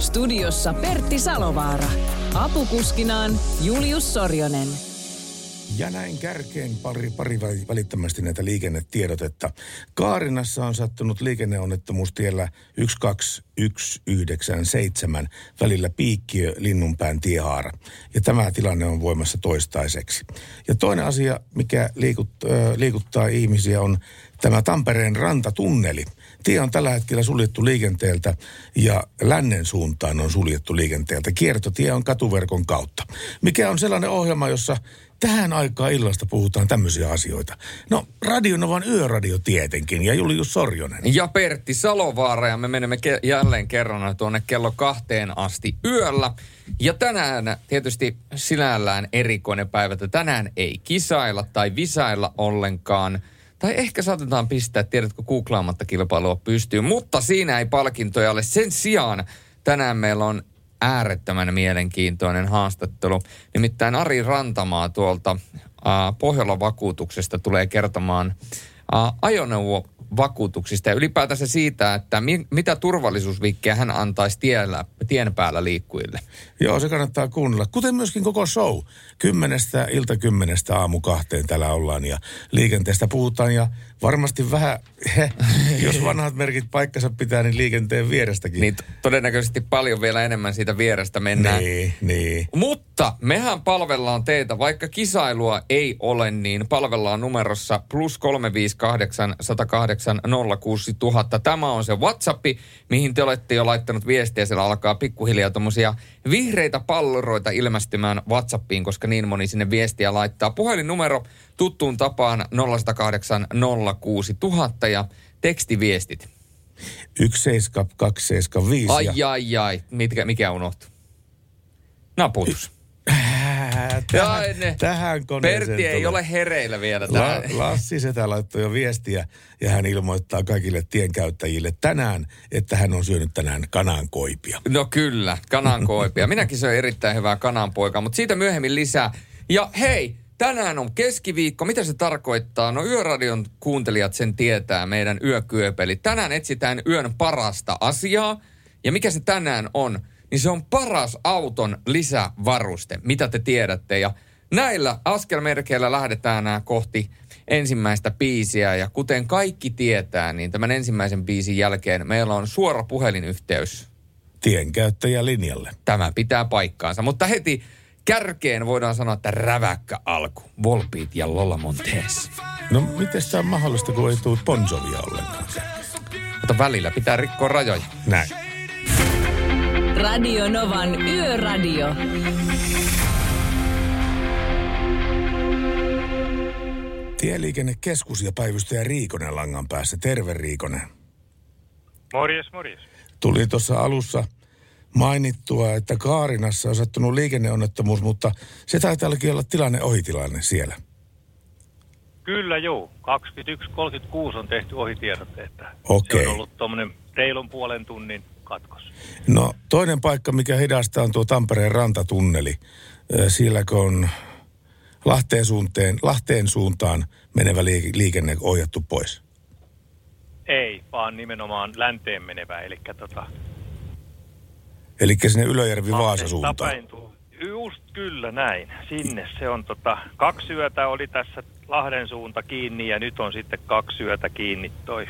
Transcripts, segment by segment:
Studiossa Pertti Salovaara. Apukuskinaan Julius Sorjonen. Ja näin kärkeen pari, pari välittömästi näitä liikennetiedotetta. Kaarinassa on sattunut liikenneonnettomuus tiellä 12197 välillä Piikkiö Linnunpään tiehaara. Ja tämä tilanne on voimassa toistaiseksi. Ja toinen asia, mikä liikut, äh, liikuttaa ihmisiä on tämä Tampereen rantatunneli. Tie on tällä hetkellä suljettu liikenteeltä ja lännen suuntaan on suljettu liikenteeltä. Kiertotie on katuverkon kautta. Mikä on sellainen ohjelma, jossa tähän aikaan illasta puhutaan tämmöisiä asioita. No, Radionovan yöradio tietenkin ja Julius Sorjonen. Ja Pertti Salovaara ja me menemme ke- jälleen kerran tuonne kello kahteen asti yöllä. Ja tänään tietysti sinällään erikoinen päivä, että tänään ei kisailla tai visailla ollenkaan. Tai ehkä saatetaan pistää, tiedätkö, googlaamatta kilpailua pystyy, mutta siinä ei palkintoja ole. Sen sijaan tänään meillä on äärettömän mielenkiintoinen haastattelu. Nimittäin Ari Rantamaa tuolta äh, Pohjolan vakuutuksesta tulee kertomaan äh, ajoneuvovakuutuksista ja ylipäätänsä siitä, että mi- mitä turvallisuusvikkejä hän antaisi tiellä, tien päällä liikkujille. Joo, se kannattaa kuunnella. Kuten myöskin koko show. Kymmenestä, ilta kymmenestä aamu kahteen täällä ollaan ja liikenteestä puhutaan ja varmasti vähän, he, jos vanhat merkit paikkansa pitää, niin liikenteen vierestäkin. Niin todennäköisesti paljon vielä enemmän siitä vierestä mennään. Niin, niin. Mutta mehän palvellaan teitä, vaikka kisailua ei ole, niin palvellaan numerossa plus 358 108 06000. Tämä on se WhatsAppi, mihin te olette jo laittanut viestiä. Siellä alkaa pikkuhiljaa tuommoisia vihreitä palloroita ilmestymään WhatsAppiin, koska niin moni sinne viestiä laittaa. Puhelinnumero tuttuun tapaan 0108 06000 ja tekstiviestit. 17275. Ai, ja ai, ai. Mitkä, mikä unohtuu? Naputus. Äh, tähän, ne. tähän koneeseen Pertti ei ole hereillä vielä La. Lassi Setä laittoi jo viestiä ja hän ilmoittaa kaikille tienkäyttäjille tänään, että hän on syönyt tänään kanankoipia. No kyllä, kanankoipia. Minäkin söin erittäin hyvää kananpoikaa, mutta siitä myöhemmin lisää. Ja hei, tänään on keskiviikko. Mitä se tarkoittaa? No Yöradion kuuntelijat sen tietää, meidän yökyöpeli. Tänään etsitään yön parasta asiaa. Ja mikä se tänään on? Niin se on paras auton lisävaruste, mitä te tiedätte. Ja näillä askelmerkeillä lähdetään kohti ensimmäistä biisiä. Ja kuten kaikki tietää, niin tämän ensimmäisen biisin jälkeen meillä on suora puhelinyhteys Tienkäyttäjä linjalle. tämä pitää paikkaansa. Mutta heti kärkeen voidaan sanoa, että räväkkä alku. Volbeat ja Lola Montez. No miten tämä on mahdollista, kun ei tule Bon Jovia ollenkaan? Mutta välillä pitää rikkoa rajoja. Näin. Radio Novan Yöradio. Tieliikennekeskus ja päivystäjä Riikonen langan päässä. Terve Riikonen. Morjes, morjes. Tuli tuossa alussa mainittua, että Kaarinassa on sattunut liikenneonnettomuus, mutta se taitaa olla tilanne ohitilanne siellä. Kyllä joo, 21.36 on tehty ohitiedote, että Okei. se on ollut tuommoinen reilun puolen tunnin katkos. No toinen paikka, mikä hidastaa on tuo Tampereen rantatunneli. Siellä kun on Lahteen suuntaan, Lahteen suuntaan menevä liik- liikenne ohjattu pois. Ei, vaan nimenomaan länteen menevä, eli tota... Eli sinne Ylöjärvi Vaasa suuntaan. Just kyllä näin. Sinne se on tota... Kaksi yötä oli tässä Lahden suunta kiinni ja nyt on sitten kaksi yötä kiinni toi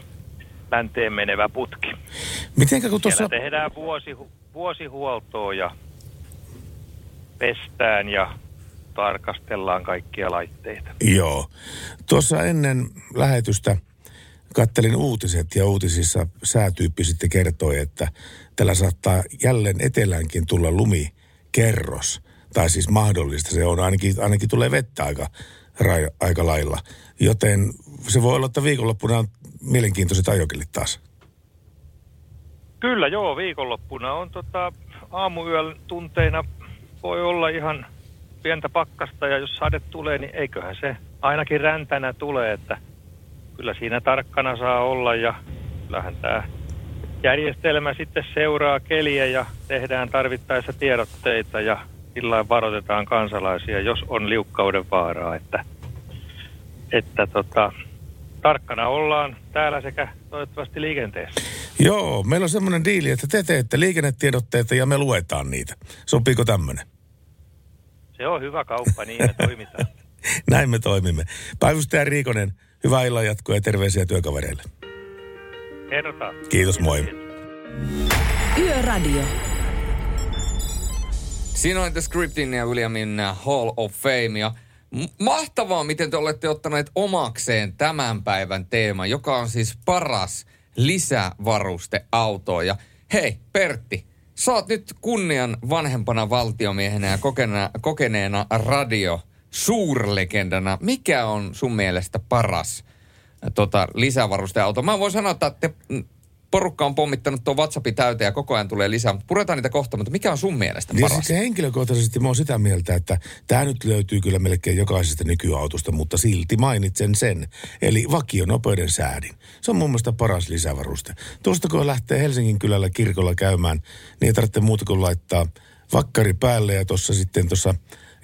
länteen menevä putki. Mitenkä kun Tuossa... tuossa... Siellä tehdään vuosi, vuosihuoltoa ja pestään ja tarkastellaan kaikkia laitteita. Joo. Tuossa ennen lähetystä kattelin uutiset ja uutisissa säätyyppi sitten kertoi, että tällä saattaa jälleen eteläänkin tulla lumikerros. Tai siis mahdollista. Se on ainakin, ainakin tulee vettä aika, rai, aika lailla. Joten se voi olla, että viikonloppuna on mielenkiintoiset ajokillit taas. Kyllä joo, viikonloppuna on tota, aamuyön tunteina voi olla ihan pientä pakkasta ja jos sade tulee, niin eiköhän se ainakin räntänä tulee, että kyllä siinä tarkkana saa olla ja kyllähän tämä järjestelmä sitten seuraa keliä ja tehdään tarvittaessa tiedotteita ja sillä varoitetaan kansalaisia, jos on liukkauden vaaraa, että, että tota, tarkkana ollaan täällä sekä toivottavasti liikenteessä. Joo, meillä on semmoinen diili, että te teette liikennetiedotteita ja me luetaan niitä. Sopiiko tämmöinen? Se on hyvä kauppa, niin me toimitaan. Näin me toimimme. Päivystäjä Riikonen, hyvää illan jatkoa ja terveisiä työkavereille. Kerrotaan. Kiitos, moi. Yöradio. Siinä oli The Scriptin ja Williamin Hall of Fame. Ja mahtavaa, miten te olette ottaneet omakseen tämän päivän teema, joka on siis paras lisävarusteauto. Ja hei, Pertti, sä oot nyt kunnian vanhempana valtiomiehenä ja kokena, kokeneena radio suurlegendana. Mikä on sun mielestä paras tota, lisävarusteauto? Mä voin sanoa, että te, mm, porukka on pommittanut tuon WhatsAppin täyteen ja koko ajan tulee lisää, puretaan niitä kohta, mutta mikä on sun mielestä Niin paras? siis henkilökohtaisesti mä oon sitä mieltä, että tämä nyt löytyy kyllä melkein jokaisesta nykyautosta, mutta silti mainitsen sen. Eli vakionopeuden säädin. Se on mun mielestä paras lisävaruste. Tuosta kun lähtee Helsingin kylällä kirkolla käymään, niin ei tarvitse muuta kuin laittaa vakkari päälle ja tuossa sitten tuossa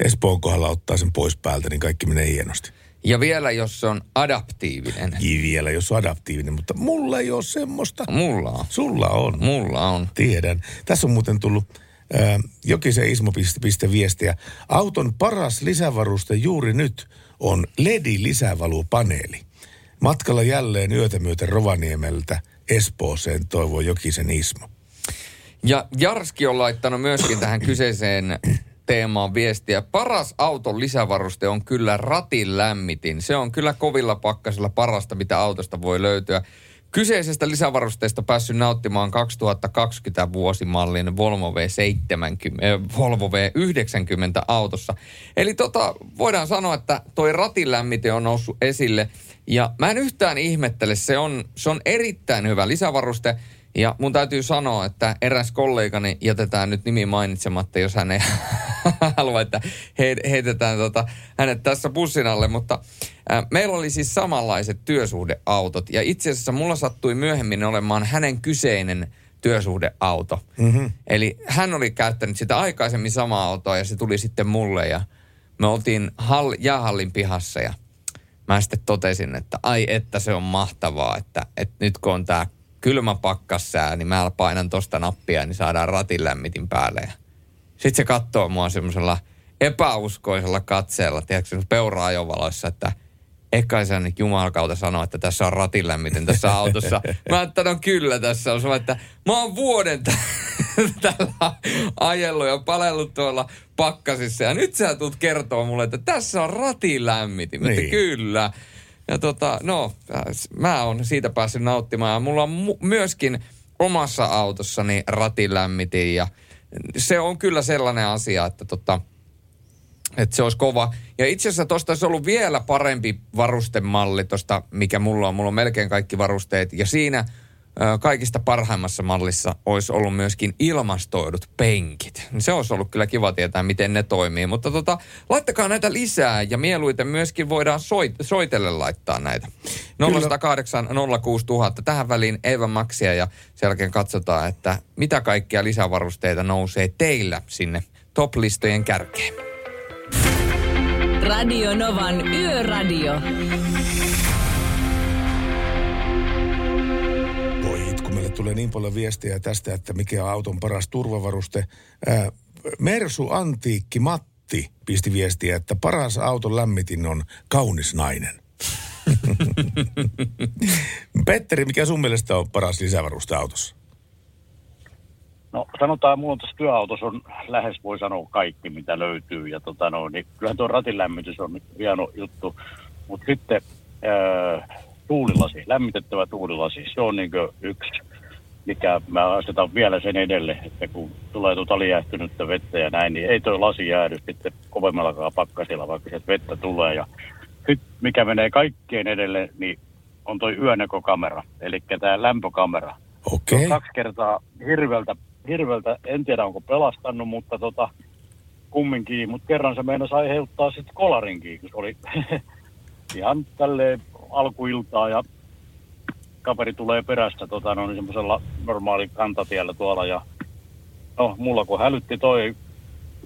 Espoon kohdalla ottaa sen pois päältä, niin kaikki menee hienosti. Ja vielä jos se on adaptiivinen. Kivi vielä, jos on adaptiivinen, mutta mulla ei ole semmoista. Mulla on. Sulla on. Mulla on. Tiedän. Tässä on muuten tullut äh, Jokisen Ismo piste, piste viestiä. Auton paras lisävaruste juuri nyt on LED-lisävalupaneeli. Matkalla jälleen yötä myöten Rovaniemeltä Espooseen toivoo Jokisen Ismo. Ja Jarski on laittanut myöskin tähän kyseiseen teemaan viestiä. Paras auton lisävaruste on kyllä ratin lämmitin. Se on kyllä kovilla pakkasilla parasta, mitä autosta voi löytyä. Kyseisestä lisävarusteesta päässyt nauttimaan 2020 vuosimallin Volvo V70, äh, Volvo V90 autossa. Eli tota, voidaan sanoa, että toi ratin lämmite on noussut esille. Ja mä en yhtään ihmettele, se on, se on erittäin hyvä lisävaruste. Ja mun täytyy sanoa, että eräs kollegani jätetään nyt nimi mainitsematta, jos hän ei halua, että he, heitetään tota, hänet tässä bussin alle. Mutta äh, meillä oli siis samanlaiset työsuhdeautot. Ja itse asiassa mulla sattui myöhemmin olemaan hänen kyseinen työsuhdeauto. Mm-hmm. Eli hän oli käyttänyt sitä aikaisemmin samaa autoa ja se tuli sitten mulle. Ja me oltiin hall, jäähallin pihassa ja mä sitten totesin, että ai että se on mahtavaa, että, että nyt kun on tämä kylmä pakkassää, niin mä painan tosta nappia, niin saadaan ratin lämmitin päälle. Ja sitten se katsoo mua semmoisella epäuskoisella katseella, tiedätkö, peuraa ajovaloissa, että eikä sä nyt jumalauta sanoa, että tässä on ratin lämmitin tässä autossa. Mä että no kyllä tässä on. Mä, että mä oon vuoden t- tällä ajellut ja palellut tuolla pakkasissa. Ja nyt sä tulet kertoa mulle, että tässä on ratin lämmitin. Mä, että Niin. kyllä. Ja tota, no, mä oon siitä päässyt nauttimaan. Ja mulla on mu- myöskin omassa autossani ratin lämmitin ja se on kyllä sellainen asia, että tota, että se olisi kova. Ja itse asiassa tuosta olisi ollut vielä parempi varustemalli tuosta, mikä mulla on. Mulla on melkein kaikki varusteet. Ja siinä kaikista parhaimmassa mallissa olisi ollut myöskin ilmastoidut penkit. Se olisi ollut kyllä kiva tietää, miten ne toimii. Mutta tota, laittakaa näitä lisää ja mieluiten myöskin voidaan soit, soitelle laittaa näitä. 0108 06000. Tähän väliin Eeva Maxia ja sen jälkeen katsotaan, että mitä kaikkia lisävarusteita nousee teillä sinne top-listojen kärkeen. Radio Novan Yöradio. Tulee niin paljon viestejä tästä, että mikä on auton paras turvavaruste. Ää, Mersu Antiikki Matti pisti viestiä, että paras auton lämmitin on kaunis nainen. Petteri, mikä sun mielestä on paras lisävaruste autossa? No sanotaan, mulla on tässä työautossa on lähes voi sanoa kaikki, mitä löytyy. Ja tota no, niin kyllähän tuo ratin lämmitys on hieno juttu. Mutta sitten ää, tuulilasi, lämmitettävä tuulilasi, se on niin yksi, mikä mä asetan vielä sen edelle, että kun tulee tuota liähtynyttä vettä ja näin, niin ei tuo lasi jäädy sitten kovemmallakaan pakkasilla, vaikka se vettä tulee. Ja sitten mikä menee kaikkein edelle, niin on toi yönäkökamera, eli tämä lämpökamera. Okei. Okay. Kaksi kertaa hirveltä, hirveltä, en tiedä onko pelastanut, mutta tota, kumminkin. Mutta kerran se meinasi aiheuttaa sitten kolarinkin, kun se oli ihan tälleen alkuiltaa ja kaveri tulee perästä tota, no, niin semmoisella normaali kantatiellä tuolla ja no mulla kun hälytti toi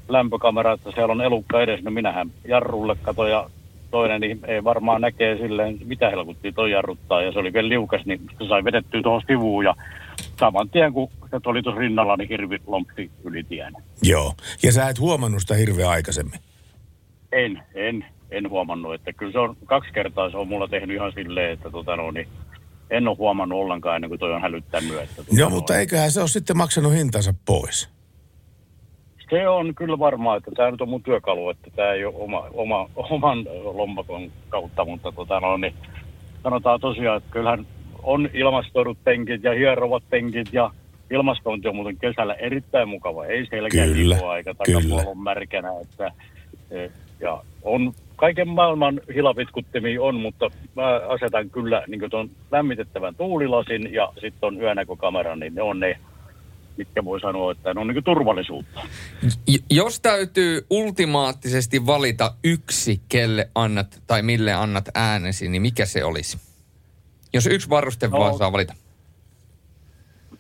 lämpökamera, että siellä on elukka edes, no minähän jarrulle kato ja toinen niin ei varmaan näkee silleen, mitä helkuttiin toi jarruttaa ja se oli vielä liukas, niin se sai vedettyä tuohon sivuun ja saman tien kun se oli tuossa rinnalla, niin hirvi lompsi yli tien. Joo. Ja sä et huomannut sitä hirveä aikaisemmin? En, en, en huomannut, että kyllä se on kaksi kertaa se on mulla tehnyt ihan silleen, että tota no, niin en ole huomannut ollenkaan ennen kuin toi on hälyttänyt. Että, Joo, mutta eiköhän se ole sitten maksanut hintansa pois. Se on kyllä varmaa, että tämä nyt on mun työkalu, että tämä ei ole oma, oma, oman lompakon kautta, mutta tota no, niin sanotaan tosiaan, että kyllähän on ilmastoidut penkit ja hierovat penkit ja ilmastointi on muuten kesällä erittäin mukava. Ei selkeä Kyllä, eikä takapuolella on märkänä. Että, e, ja on kaiken maailman hilavitkuttimia on, mutta mä asetan kyllä niin tuon lämmitettävän tuulilasin ja sitten on yönäkökameran, niin ne on ne, mitkä voi sanoa, että ne on niin turvallisuutta. Jos täytyy ultimaattisesti valita yksi, kelle annat tai mille annat äänesi, niin mikä se olisi? Jos yksi varuste No. vaan saa valita.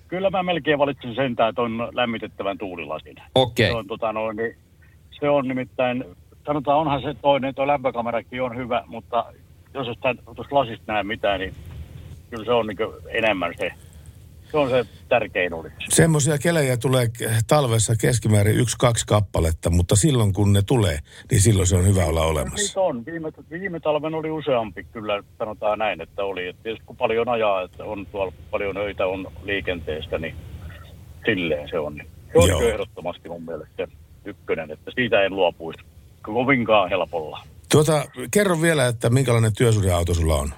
Kyllä mä melkein valitsin sen, että on lämmitettävän tuulilasin. Okei. Se on, tota, no, niin, se on nimittäin, sanotaan onhan se toinen, tuo lämpökamerakin on hyvä, mutta jos ei sitä tuosta lasista näe mitään, niin kyllä se on niin enemmän se, se on se tärkein oli. Semmoisia kelejä tulee talvessa keskimäärin yksi, kaksi kappaletta, mutta silloin kun ne tulee, niin silloin se on hyvä olla olemassa. Niitä on. Viime, viime talven oli useampi, kyllä sanotaan näin, että oli. Et tietysti kun paljon ajaa, että on tuolla paljon öitä on liikenteestä, niin silleen se on. Se on ehdottomasti mun mielestä se ykkönen, että siitä en luopuisi kovinkaan helpolla. Tuota, kerro vielä, että minkälainen työsuhdeauto sulla on?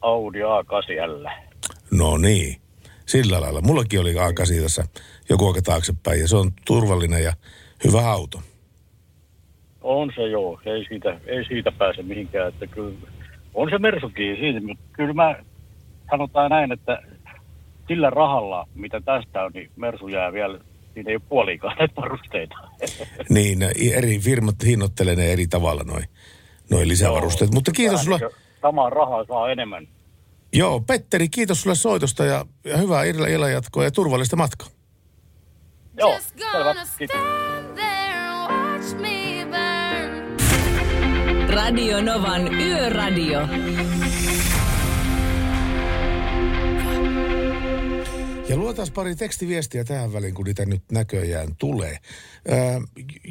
Audi A8L. No niin, sillä lailla. Mullakin oli A8 tässä joku aika taaksepäin ja se on turvallinen ja hyvä auto. On se joo, ei siitä, ei siitä pääse mihinkään, että kyllä on se Mersukin siitä, mutta kyllä mä sanotaan näin, että sillä rahalla, mitä tästä on, niin Mersu jää vielä, siinä ei ole puolikaan näitä varusteita. Niin, eri firmat hinnoittelee ne eri tavalla noin noi lisävarusteet. Mutta kiitos sulle. Vähän niin Samaa rahaa saa enemmän. Joo, Petteri, kiitos sulle soitosta ja, ja hyvää illan jatkoa ja turvallista matkaa. Joo, selvä. Kiitos. Radio Novan Yöradio. Ja luotaas pari tekstiviestiä tähän väliin, kun niitä nyt näköjään tulee. Ää,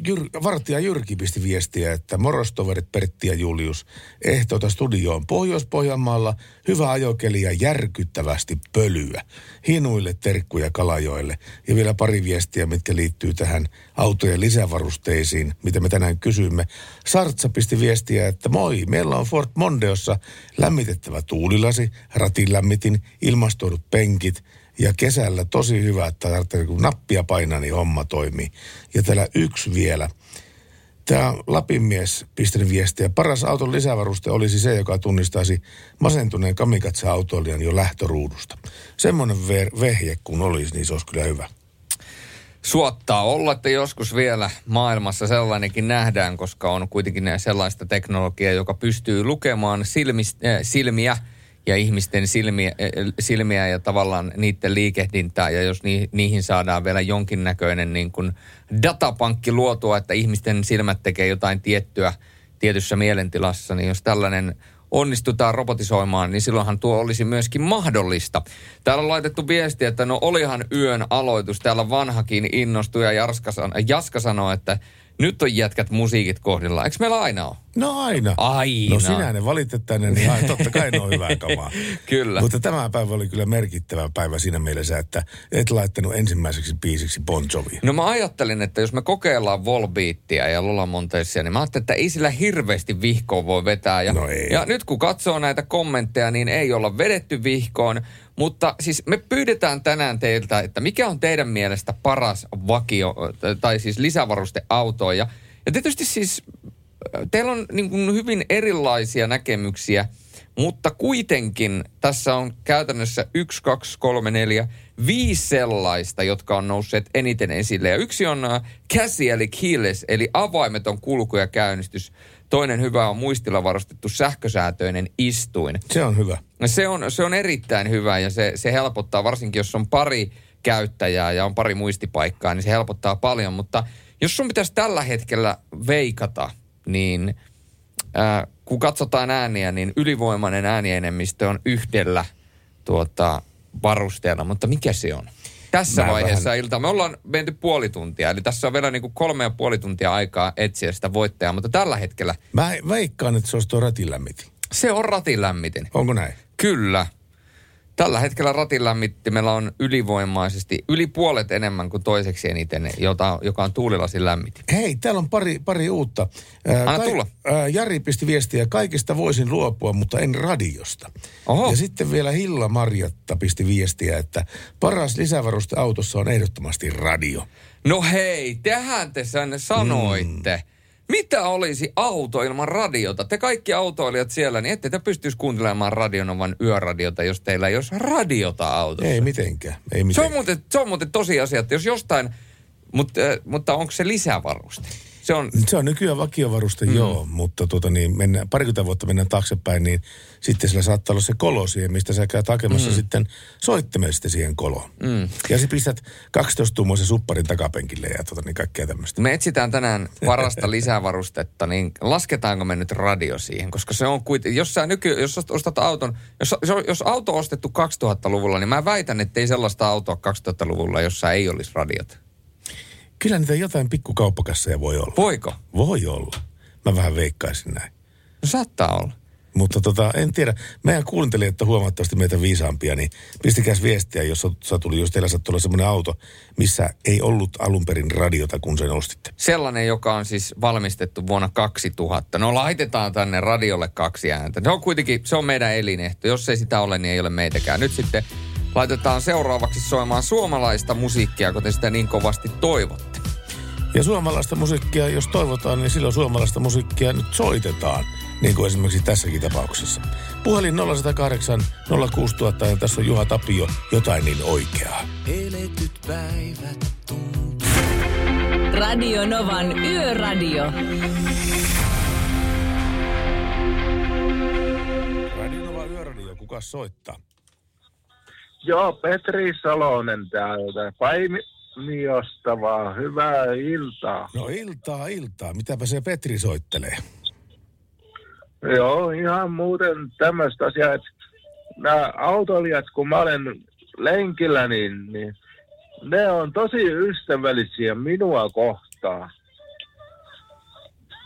Jyr, vartija Jyrki pisti viestiä, että morostoverit Pertti ja Julius ehtoota studioon Pohjois-Pohjanmaalla. Hyvä ajokeli ja järkyttävästi pölyä. Hinuille terkkuja Kalajoelle. Ja vielä pari viestiä, mitkä liittyy tähän autojen lisävarusteisiin, mitä me tänään kysymme. Sartsa pisti viestiä, että moi, meillä on Fort Mondeossa lämmitettävä tuulilasi, ratinlämmitin, ilmastoidut penkit, ja kesällä tosi hyvä, että tarvitsee, kun nappia painaa, niin homma toimii. Ja täällä yksi vielä. Tämä Lapin mies pistänyt viestiä. Paras auton lisävaruste olisi se, joka tunnistaisi masentuneen kamikatsa-autoilijan jo lähtöruudusta. Semmoinen ver- vehje kun olisi, niin se olisi kyllä hyvä. Suottaa olla, että joskus vielä maailmassa sellainenkin nähdään, koska on kuitenkin sellaista teknologiaa, joka pystyy lukemaan silmis, äh, silmiä ja ihmisten silmiä, äh, silmiä ja tavallaan niiden liikehdintää. Ja jos ni, niihin saadaan vielä jonkinnäköinen niin kuin datapankki luotua, että ihmisten silmät tekee jotain tiettyä tietyssä mielentilassa, niin jos tällainen onnistutaan robotisoimaan, niin silloinhan tuo olisi myöskin mahdollista. Täällä on laitettu viesti, että no olihan yön aloitus. Täällä vanhakin innostui ja Jarska san- Jaska sanoi, että nyt on jätkät musiikit kohdilla. Eikö meillä aina ole? No aina. Aina. No sinä ne valitet tänne, niin ai, totta kai ne on hyvää kamaa. Kyllä. Mutta tämä päivä oli kyllä merkittävä päivä siinä mielessä, että et laittanut ensimmäiseksi biisiksi Bon Jovia. No mä ajattelin, että jos me kokeillaan Volbeattia ja Lola Montessia, niin mä ajattelin, että ei sillä hirveästi vihkoon voi vetää. Ja, No ei. ja nyt kun katsoo näitä kommentteja, niin ei olla vedetty vihkoon. Mutta siis me pyydetään tänään teiltä, että mikä on teidän mielestä paras vakio, tai siis lisävaruste autoon. Ja, ja tietysti siis teillä on niin kuin hyvin erilaisia näkemyksiä Mutta kuitenkin tässä on käytännössä yksi, kaksi, kolme, neljä, viisi sellaista, jotka on nousseet eniten esille. Ja yksi on äh, käsi eli keyless, eli avaimeton kulku ja käynnistys. Toinen hyvä on muistilla varustettu sähkösäätöinen istuin. Se on hyvä. Se on, se on erittäin hyvä ja se, se helpottaa, varsinkin jos on pari käyttäjää ja on pari muistipaikkaa, niin se helpottaa paljon. Mutta jos sun pitäisi tällä hetkellä veikata, niin ää, kun katsotaan ääniä, niin ylivoimainen äänienemmistö on yhdellä tuota, varusteella. Mutta mikä se on? Tässä Mä vaiheessa vähän- iltaa. Me ollaan menty puoli tuntia, eli tässä on vielä niin kuin kolme ja puoli tuntia aikaa etsiä sitä voittajaa, mutta tällä hetkellä Mä veikkaan, että se olisi tuo ratinlämmitin. se on ratin lämmitin. Onko näin? Kyllä. Tällä hetkellä ratin lämmittimellä on ylivoimaisesti yli puolet enemmän kuin toiseksi eniten, jota, joka on tuulilasin lämmitin. Hei, täällä on pari, pari uutta. Ää, Anna tulla. ää, Jari pisti viestiä, kaikista voisin luopua, mutta en radiosta. Oho. Ja sitten vielä Hilla Marjatta pisti viestiä, että paras lisävaruste autossa on ehdottomasti radio. No hei, tehän te sen sanoitte. Mm. Mitä olisi auto ilman radiota? Te kaikki autoilijat siellä, niin ette te pystyisi kuuntelemaan radionovan yöradiota, jos teillä ei olisi radiota autossa. Ei mitenkään, ei se, mitenkään. on muuten, se on muuten tosiasia, että jos jostain, mutta, äh, mutta onko se lisävaruste? Se on, Se on nykyään vakiovaruste, mm. joo, mutta tuota niin, mennään, parikymmentä vuotta mennään taaksepäin, niin sitten sillä saattaa olla se kolo siihen, mistä sä käyt hakemassa mm. sitten soittimen sitten siihen koloon. Mm. Ja sitten pistät 12-tuumoisen supparin takapenkille ja tuota niin kaikkea tämmöistä. Me etsitään tänään parasta lisävarustetta, niin lasketaanko me nyt radio siihen? Koska se on kuitenkin, jos sä nyky, jos ostat auton, jos, jos, auto on ostettu 2000-luvulla, niin mä väitän, että ei sellaista autoa 2000-luvulla, jossa ei olisi radiot. Kyllä niitä jotain pikkukauppakasseja voi olla. Voiko? Voi olla. Mä vähän veikkaisin näin. No saattaa olla. Mutta tota, en tiedä. Meidän kuuntelijat on huomattavasti meitä viisaampia, niin pistikäs viestiä, jos sä tuli, jos teillä sattui olla semmoinen auto, missä ei ollut alun perin radiota, kun sen ostitte. Sellainen, joka on siis valmistettu vuonna 2000. No laitetaan tänne radiolle kaksi ääntä. Se on kuitenkin, se on meidän elinehto. Jos ei sitä ole, niin ei ole meitäkään. Nyt sitten laitetaan seuraavaksi soimaan suomalaista musiikkia, kun te sitä niin kovasti toivotte. Ja suomalaista musiikkia, jos toivotaan, niin silloin suomalaista musiikkia nyt soitetaan. Niin kuin esimerkiksi tässäkin tapauksessa. Puhelin 0108 06000 ja tässä on Juha Tapio, jotain niin oikeaa. Radio Novan Yöradio. Radio Nova Yöradio, kuka soittaa? Joo, Petri Salonen täältä. Paimiosta vaan. Hyvää iltaa. No iltaa, iltaa. Mitäpä se Petri soittelee? Joo, ihan muuten tämmöistä asiaa, että nämä autoilijat, kun mä olen lenkillä, niin, niin ne on tosi ystävällisiä minua kohtaan.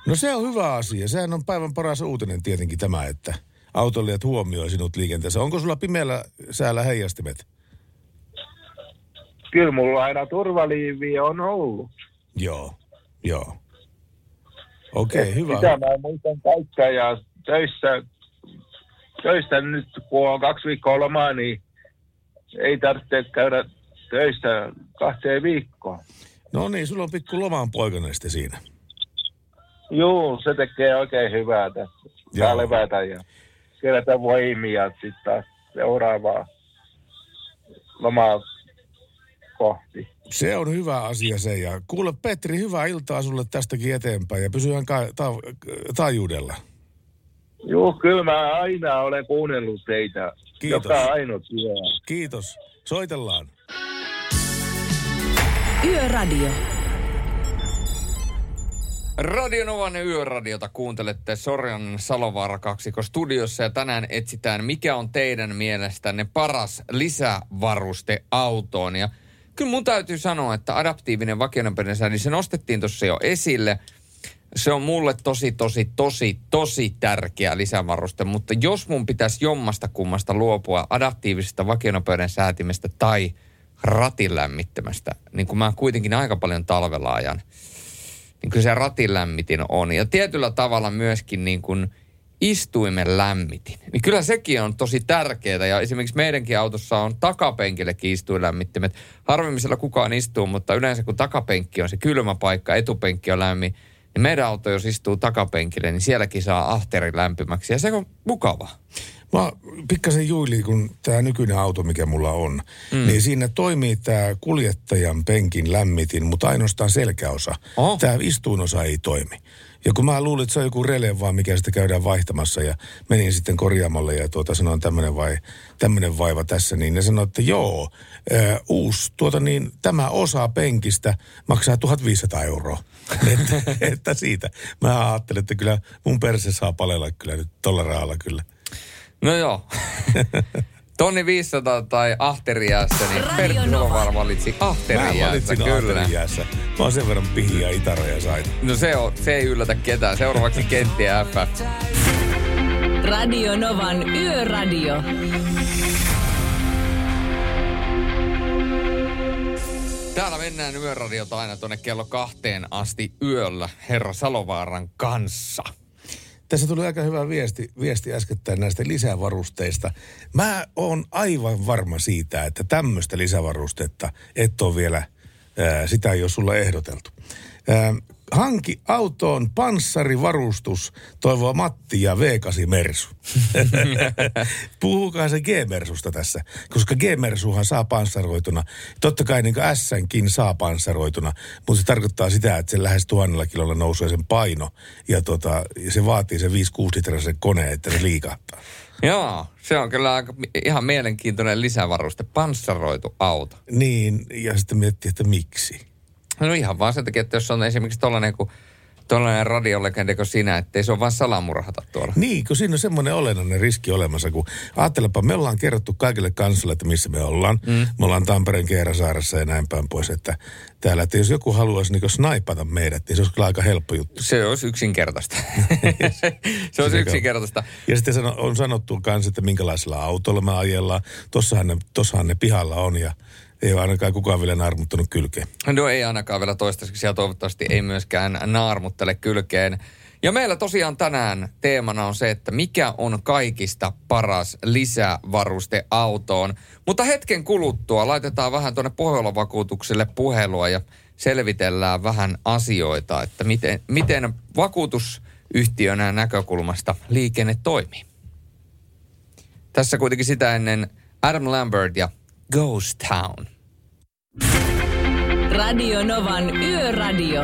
No se on hyvä asia. Sehän on päivän paras uutinen tietenkin tämä, että autoilijat huomioi sinut liikenteessä. Onko sulla pimeällä säällä heijastimet? Kyllä mulla aina turvaliivi on ollut. Joo, joo. Okei, okay, hyvä. Sitä mä muistan käyttää ja töissä, töissä nyt kun on kaksi viikkoa lomaa, niin ei tarvitse käydä töissä kahteen viikkoon. No niin, sulla on pikku lomaan poikainen sitten siinä. Juu, se tekee oikein hyvää tässä. Saa Joo. levätä ja kerätä voimia sitten taas seuraavaa lomaa kohti. Se on hyvä asia se. Ja kuule Petri, hyvää iltaa sulle tästäkin eteenpäin ja pysy ihan ka- ta- taajuudella. Juu, kyllä mä aina olen kuunnellut teitä. Kiitos. Joka ainut yö. Kiitos. Soitellaan. Yöradio. Radionovan yöradiota kuuntelette Sorjan Salovaara kaksiko studiossa ja tänään etsitään, mikä on teidän mielestänne paras lisävaruste autoon. Ja kyllä mun täytyy sanoa, että adaptiivinen vakionopeudensa, niin se nostettiin tuossa jo esille. Se on mulle tosi, tosi, tosi, tosi tärkeä lisävaruste, mutta jos mun pitäisi jommasta kummasta luopua adaptiivisesta vakionopeuden säätimestä tai ratin lämmittämästä, niin kun mä kuitenkin aika paljon talvella ajan, niin kyllä se ratin lämmitin on. Ja tietyllä tavalla myöskin niin kuin istuimen lämmitin. Niin kyllä sekin on tosi tärkeää. Ja esimerkiksi meidänkin autossa on takapenkillekin istuinlämmittimet. Harvemmin siellä kukaan istuu, mutta yleensä kun takapenkki on se kylmä paikka, etupenkki on lämmin, niin meidän auto, jos istuu takapenkille, niin sielläkin saa ahteri lämpimäksi. Ja se on mukava. Mä pikkasen juili, kun tämä nykyinen auto, mikä mulla on, mm. niin siinä toimii tämä kuljettajan penkin lämmitin, mutta ainoastaan selkäosa. Oh. Tämä istuunosa ei toimi. Ja kun mä luulin, että se on joku rele vaan, mikä sitä käydään vaihtamassa ja menin sitten korjaamolle ja tuota sanoin tämmöinen vai, vaiva tässä, niin ne sanoi, että joo, ää, uusi, tuota niin, tämä osa penkistä maksaa 1500 euroa. että, että, siitä. Mä ajattelin, että kyllä mun perse saa palella kyllä nyt tolla rahalla kyllä. No joo. Tonni 500 tai ahteriäässä, niin Nova. Salovaara valitsi Mä ahteriäässä, valitsin kyllä. Ahteriäässä. Mä oon sen verran pihiä itäraja sain. No se, on, se ei yllätä ketään. Seuraavaksi kenttiä FF. Radio Novan Yöradio. Täällä mennään yöradiota aina tuonne kello kahteen asti yöllä Herra Salovaaran kanssa. Tässä tuli aika hyvä viesti, viesti äskettäin näistä lisävarusteista. Mä oon aivan varma siitä, että tämmöistä lisävarustetta et ole vielä, ää, sitä ei ole sulle ehdoteltu. Ää, hanki autoon panssarivarustus, toivoo Matti ja V8 Mersu. Puhukaa se G-Mersusta tässä, koska G-Mersuhan saa panssaroituna. Totta kai niin S-kin saa panssaroituna, mutta se tarkoittaa sitä, että se lähes tuhannella kilolla nousee sen paino. Ja, tota, ja se vaatii se 5-6 litrasen kone, että se liikahtaa. Joo, se on kyllä aika, ihan mielenkiintoinen lisävaruste. Panssaroitu auto. Niin, ja sitten miettii, että miksi. No ihan vaan sen takia, että jos on esimerkiksi tollainen kuin tollainen radiolegenda kuin sinä, ettei se ole vaan salamurhata tuolla. Niin, kun siinä on semmoinen olennainen riski olemassa, kun ajattelepa, me ollaan kerrottu kaikille kansalle, että missä me ollaan. Mm. Me ollaan Tampereen Keerasaaressa ja näin päin pois, että täällä, että jos joku haluaisi niin snaipata meidät, niin se olisi kyllä aika helppo juttu. Se olisi yksinkertaista. se olisi yksinkertaista. Ja sitten on sanottu kanssa, että minkälaisella autolla me ajellaan. Tossahan ne, tossahan ne pihalla on ja ei ole ainakaan kukaan vielä narmuttanut kylkeen. No ei ainakaan vielä toistaiseksi ja toivottavasti ei myöskään naarmuttele kylkeen. Ja meillä tosiaan tänään teemana on se, että mikä on kaikista paras lisävaruste autoon. Mutta hetken kuluttua laitetaan vähän tuonne Pohjola-vakuutukselle puhelua ja selvitellään vähän asioita, että miten, miten vakuutusyhtiönä näkökulmasta liikenne toimii. Tässä kuitenkin sitä ennen Adam Lambert ja Ghost Town. Radio Novan Yöradio.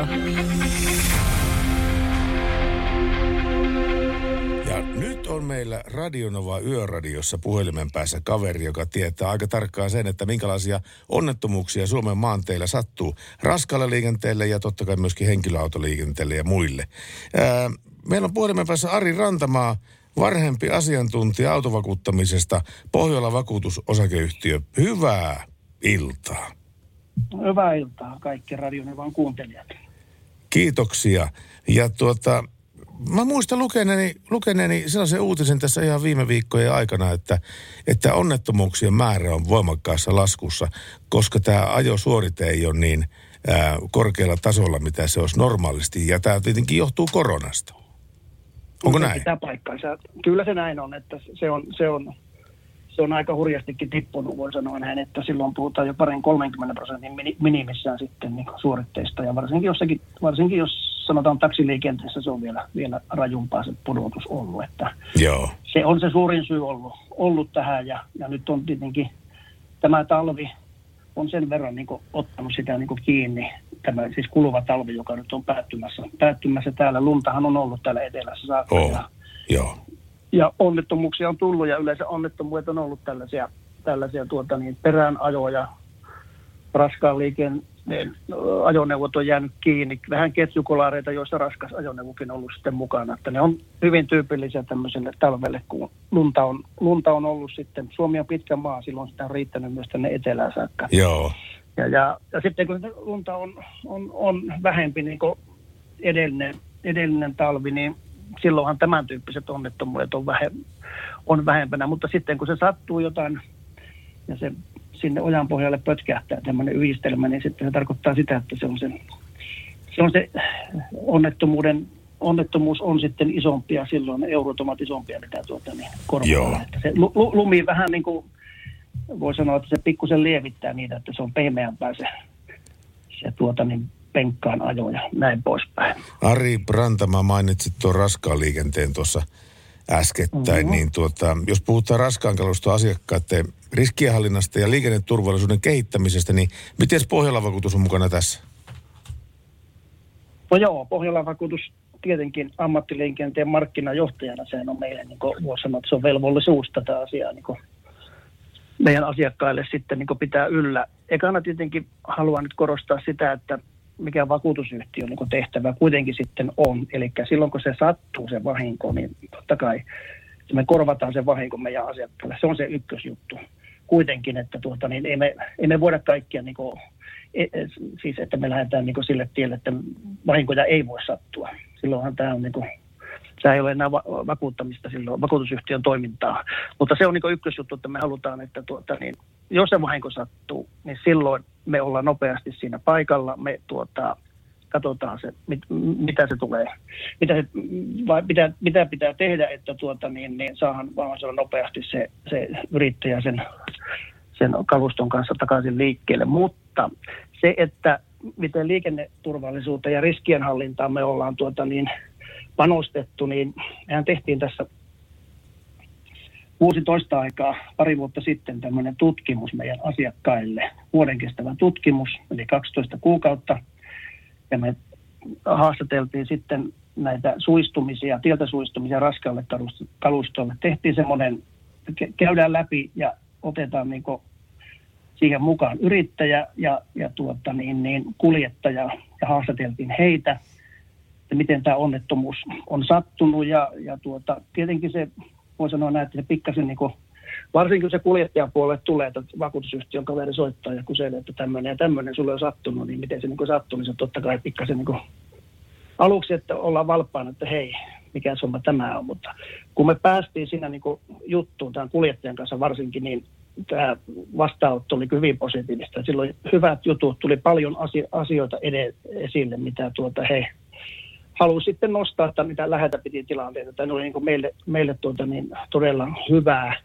Ja nyt on meillä Radionova Yöradiossa puhelimen päässä kaveri, joka tietää aika tarkkaan sen, että minkälaisia onnettomuuksia Suomen maanteilla sattuu raskaalle liikenteelle ja totta kai myöskin henkilöautoliikenteelle ja muille. Ää, meillä on puhelimen päässä Ari Rantamaa, varhempi asiantuntija autovakuuttamisesta, Pohjola vakuutusosakeyhtiö. Hyvää iltaa. Hyvää iltaa kaikki radionevan kuuntelijat. Kiitoksia. Ja tuota, mä muistan lukeneeni, lukeneeni sellaisen uutisen tässä ihan viime viikkojen aikana, että, että onnettomuuksien määrä on voimakkaassa laskussa, koska tämä ajosuorite ei ole niin ää, korkealla tasolla, mitä se olisi normaalisti. Ja tämä tietenkin johtuu koronasta. Onko näin? Paikkansa. Kyllä se näin on, että se on, se on, se on aika hurjastikin tippunut, voi sanoa näin, että silloin puhutaan jo parin 30 prosentin mini- minimissään sitten niin suoritteista. Ja varsinkin, jossakin, varsinkin jos sanotaan taksiliikenteessä, se on vielä, vielä rajumpaa se pudotus ollut. Että Joo. se on se suurin syy ollut, ollut tähän ja, ja nyt on tietenkin tämä talvi on sen verran niin kuin, ottanut sitä niin kuin, kiinni, tämä siis kuluva talvi, joka nyt on päättymässä, päättymässä täällä. Luntahan on ollut täällä etelässä saakka Oo. ja, Joo. Ja onnettomuuksia on tullut ja yleensä onnettomuudet on ollut tällaisia, tällaisia tuota, niin, peräänajoja, raskaan liikenteen ö, ajoneuvot on jäänyt kiinni, vähän ketjukolaareita, joissa raskas ajoneuvokin on ollut sitten mukana. Että ne on hyvin tyypillisiä tämmöiselle talvelle, kun lunta on, lunta on ollut sitten, Suomi on pitkä maa, silloin sitä on riittänyt myös tänne etelään saakka. Joo. Ja, ja, ja sitten kun lunta on, on, on vähempi niin kuin edellinen, edellinen talvi, niin silloinhan tämän tyyppiset onnettomuudet on, vähe, on vähempänä. Mutta sitten kun se sattuu jotain ja se sinne ojan pohjalle pötkähtää tämmöinen yhdistelmä, niin sitten se tarkoittaa sitä, että se on se, se, on se onnettomuuden onnettomuus on sitten isompi ja silloin eurot ovat isompia, mitä tuota niin. Että se lu- lu- lumi vähän niin kuin voi sanoa, että se pikkusen lievittää niitä, että se on pehmeämpää se, se tuota niin penkkaan ajo ja näin poispäin. Ari Brantama mainitsit tuon raskaan liikenteen tuossa äskettäin, Mhm. niin tuota, jos puhutaan raskaan kaluston asiakkaiden riskienhallinnasta ja liikenneturvallisuuden kehittämisestä, niin miten Pohjola vakuutus on mukana tässä? No joo, Pohjolan vakuutus tietenkin ammattiliikenteen markkinajohtajana, sehän on meille, niin kuin sanoa, että se on velvollisuus tätä asiaa niin meidän asiakkaille sitten niin pitää yllä. Ekana tietenkin haluan nyt korostaa sitä, että mikä vakuutusyhtiön niin tehtävä kuitenkin sitten on. Eli silloin kun se sattuu se vahinko, niin totta kai me korvataan se vahinko meidän asiakkaille. Se on se ykkösjuttu. Kuitenkin, että tuota, niin ei, me, ei me voida kaikkia niin kuin, e, e, siis että me lähdetään niin kuin sille tielle, että vahinkoja ei voi sattua. Silloinhan tämä on niin kuin, tämä ei ole enää va- vakuuttamista silloin, vakuutusyhtiön toimintaa. Mutta se on niin ykkösjuttu, että me halutaan, että tuota, niin, jos se vahinko sattuu, niin silloin me ollaan nopeasti siinä paikalla. Me tuota, katsotaan se, mit, mitä se tulee, mitä, se, vai mitä, mitä pitää tehdä, että tuota, niin, niin saadaan mahdollisimman nopeasti se, se yrittäjä sen, sen kaluston kanssa takaisin liikkeelle. Mutta se, että miten liikenneturvallisuuteen ja riskienhallintaan me ollaan tuota, niin, panostettu, niin mehän tehtiin tässä vuosi toista aikaa, pari vuotta sitten tämmöinen tutkimus meidän asiakkaille, vuoden kestävä tutkimus, eli 12 kuukautta, ja me haastateltiin sitten näitä suistumisia, tieltä suistumisia raskaalle kalust- kalustolle. Tehtiin semmoinen, käydään läpi ja otetaan niin siihen mukaan yrittäjä ja, ja tuota, niin, niin, kuljettaja ja haastateltiin heitä, että miten tämä onnettomuus on sattunut ja, ja tuota, tietenkin se voi sanoa näin, että se pikkasen niin kuin, varsinkin kun se kuljettajan puolelle tulee, että vakuutusyhtiön kaveri soittaa ja kyselee, että tämmöinen ja tämmöinen sulle on sattunut, niin miten se niin sattuu, niin se totta kai pikkasen niin kuin, aluksi, että ollaan valppaana, että hei, mikä summa tämä on, mutta kun me päästiin siinä niin kuin juttuun tämän kuljettajan kanssa varsinkin, niin tämä vastaanotto oli hyvin positiivista. Silloin hyvät jutut, tuli paljon asio- asioita esille, mitä tuota he halusi sitten nostaa, että mitä lähetä piti tilanteita. Tämä oli niin kuin meille, meille tuota niin todella hyvää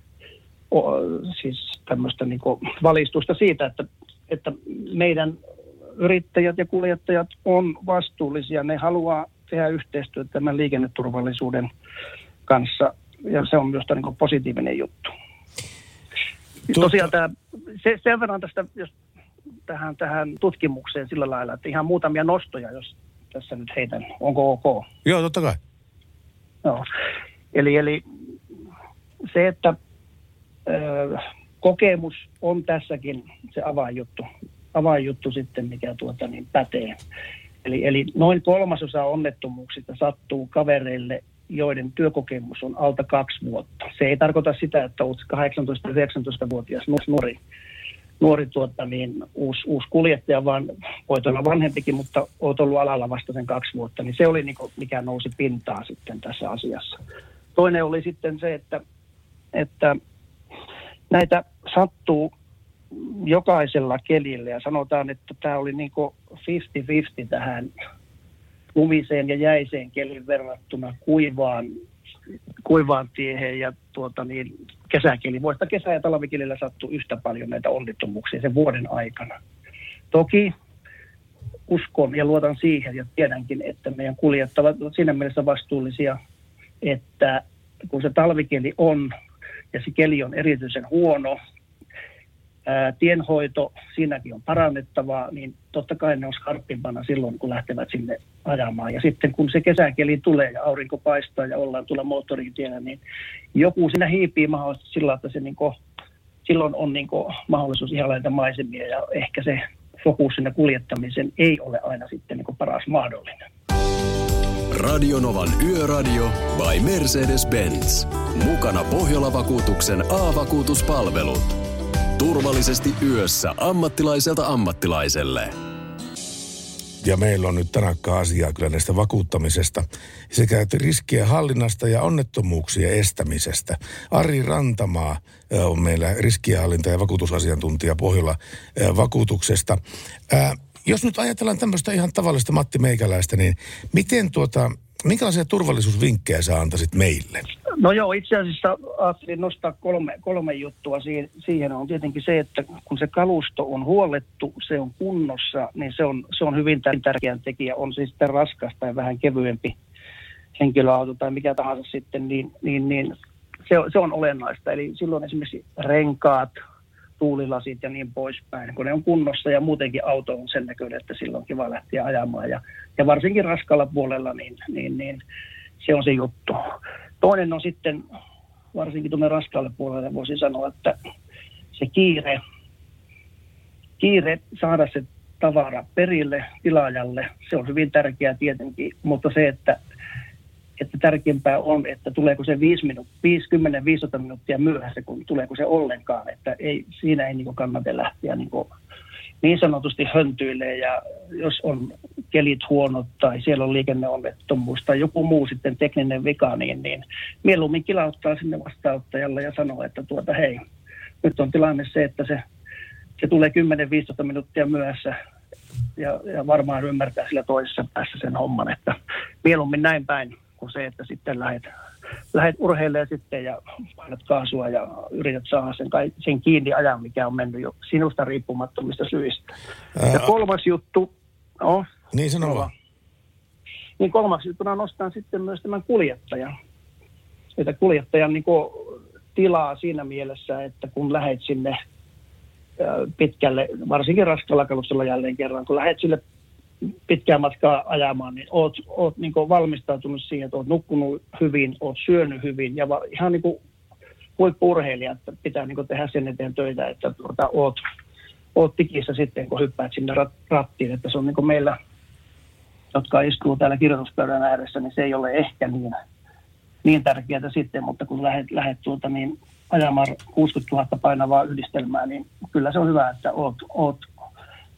o, siis tämmöistä niin kuin valistusta siitä, että, että meidän yrittäjät ja kuljettajat on vastuullisia. Ne haluaa tehdä yhteistyötä tämän liikenneturvallisuuden kanssa ja se on myös niin kuin positiivinen juttu. Tosiaan tämä, se, sen verran tästä, jos tähän, tähän tutkimukseen sillä lailla, että ihan muutamia nostoja, jos tässä nyt heitän. Onko ok? Joo, totta kai. Joo. Eli, eli se, että ö, kokemus on tässäkin se avainjuttu, avainjuttu sitten, mikä tuota niin pätee. Eli, eli noin kolmasosa onnettomuuksista sattuu kavereille, joiden työkokemus on alta kaksi vuotta. Se ei tarkoita sitä, että olet 18-19-vuotias nuori, nuori tuota, niin, uusi, uusi kuljettaja, vaan voit olla vanhempikin, mutta olet ollut alalla vasta sen kaksi vuotta. Niin se oli niin kuin, mikä nousi pintaan sitten tässä asiassa. Toinen oli sitten se, että, että näitä sattuu jokaisella kelillä ja sanotaan, että tämä oli niin kuin 50-50 tähän lumiseen ja jäiseen kelin verrattuna kuivaan, kuivaan tiehen ja tuota niin, kesäkeli. Voista kesä- ja talvikelillä sattuu yhtä paljon näitä onnettomuuksia sen vuoden aikana. Toki uskon ja luotan siihen ja tiedänkin, että meidän kuljettavat ovat siinä mielessä vastuullisia, että kun se talvikeli on ja se keli on erityisen huono, ää, tienhoito, siinäkin on parannettavaa, niin totta kai ne on skarppimpana silloin, kun lähtevät sinne ajamaan. Ja sitten kun se kesäkeli tulee ja aurinko paistaa ja ollaan tuolla moottoritiellä, niin joku siinä hiipii mahdollisesti sillä, että se niin kuin, silloin on niin kuin mahdollisuus ihailla näitä maisemia ja ehkä se fokus sinne kuljettamisen ei ole aina sitten niin kuin paras mahdollinen. Radionovan Yöradio by Mercedes-Benz. Mukana Pohjola-vakuutuksen A-vakuutuspalvelut. Turvallisesti yössä ammattilaiselta ammattilaiselle. Ja meillä on nyt tänäkään asiaa kyllä näistä vakuuttamisesta sekä riskien hallinnasta ja onnettomuuksien estämisestä. Ari Rantamaa on meillä riskienhallinta- ja vakuutusasiantuntija Pohjola ö, vakuutuksesta. Jos nyt ajatellaan tämmöistä ihan tavallista Matti Meikäläistä, niin miten tuota, minkälaisia turvallisuusvinkkejä sä antaisit meille? No joo, itse asiassa ajattelin nostaa kolme, kolme juttua siihen. siihen. on tietenkin se, että kun se kalusto on huollettu, se on kunnossa, niin se on, se on hyvin tär- tärkeä tekijä. On siis sitten raskas tai vähän kevyempi, henkilöauto tai mikä tahansa sitten, niin, niin, niin se, se on olennaista. Eli silloin esimerkiksi renkaat, tuulilasit ja niin poispäin, kun ne on kunnossa ja muutenkin auto on sen näköinen, että silloin on kiva lähteä ajamaan. Ja, ja varsinkin raskalla puolella, niin, niin, niin se on se juttu. Toinen on sitten, varsinkin tuonne raskaalle puolelle voisin sanoa, että se kiire, kiire saada se tavara perille tilaajalle, se on hyvin tärkeää tietenkin, mutta se, että, että tärkeämpää on, että tuleeko se 5 minut, 50-15 minuuttia myöhässä, kun tuleeko se ollenkaan, että ei, siinä ei niin kannata lähteä niin, niin sanotusti höntyilee ja jos on kelit huonot tai siellä on liikenneonnettomuus tai joku muu sitten tekninen vika, niin, niin mieluummin kilauttaa sinne vastaanottajalle ja sanoo, että tuota hei, nyt on tilanne se, että se, se tulee 10-15 minuuttia myöhässä. Ja, ja varmaan ymmärtää sillä toisessa päässä sen homman, että mieluummin näin päin kuin se, että sitten lähdet, lähdet urheilemaan sitten ja painat kaasua ja yrität saada sen, sen kiinni ajan, mikä on mennyt jo sinusta riippumattomista syistä. Ja kolmas juttu, no, Niin sano vaan. niin kolmaksi juttuna nostan sitten myös tämän kuljettajan. Että kuljettajan niin kuin, tilaa siinä mielessä, että kun lähet sinne pitkälle, varsinkin raskalla kalustolla jälleen kerran, kun lähet sille pitkää matkaa ajamaan, niin oot, oot niin valmistautunut siihen, että oot nukkunut hyvin, oot syönyt hyvin ja va, ihan niin kuin huippu-urheilija, että pitää niin tehdä sen eteen töitä, että tuota, oot, oot tikissä sitten, kun hyppäät sinne rat, rattiin, että se on niin meillä jotka istuu täällä kirjoituspöydän ääressä, niin se ei ole ehkä niin, niin tärkeää sitten, mutta kun lähdet, lähdet tuota niin ajamaan 60 000 painavaa yhdistelmää, niin kyllä se on hyvä, että oot, oot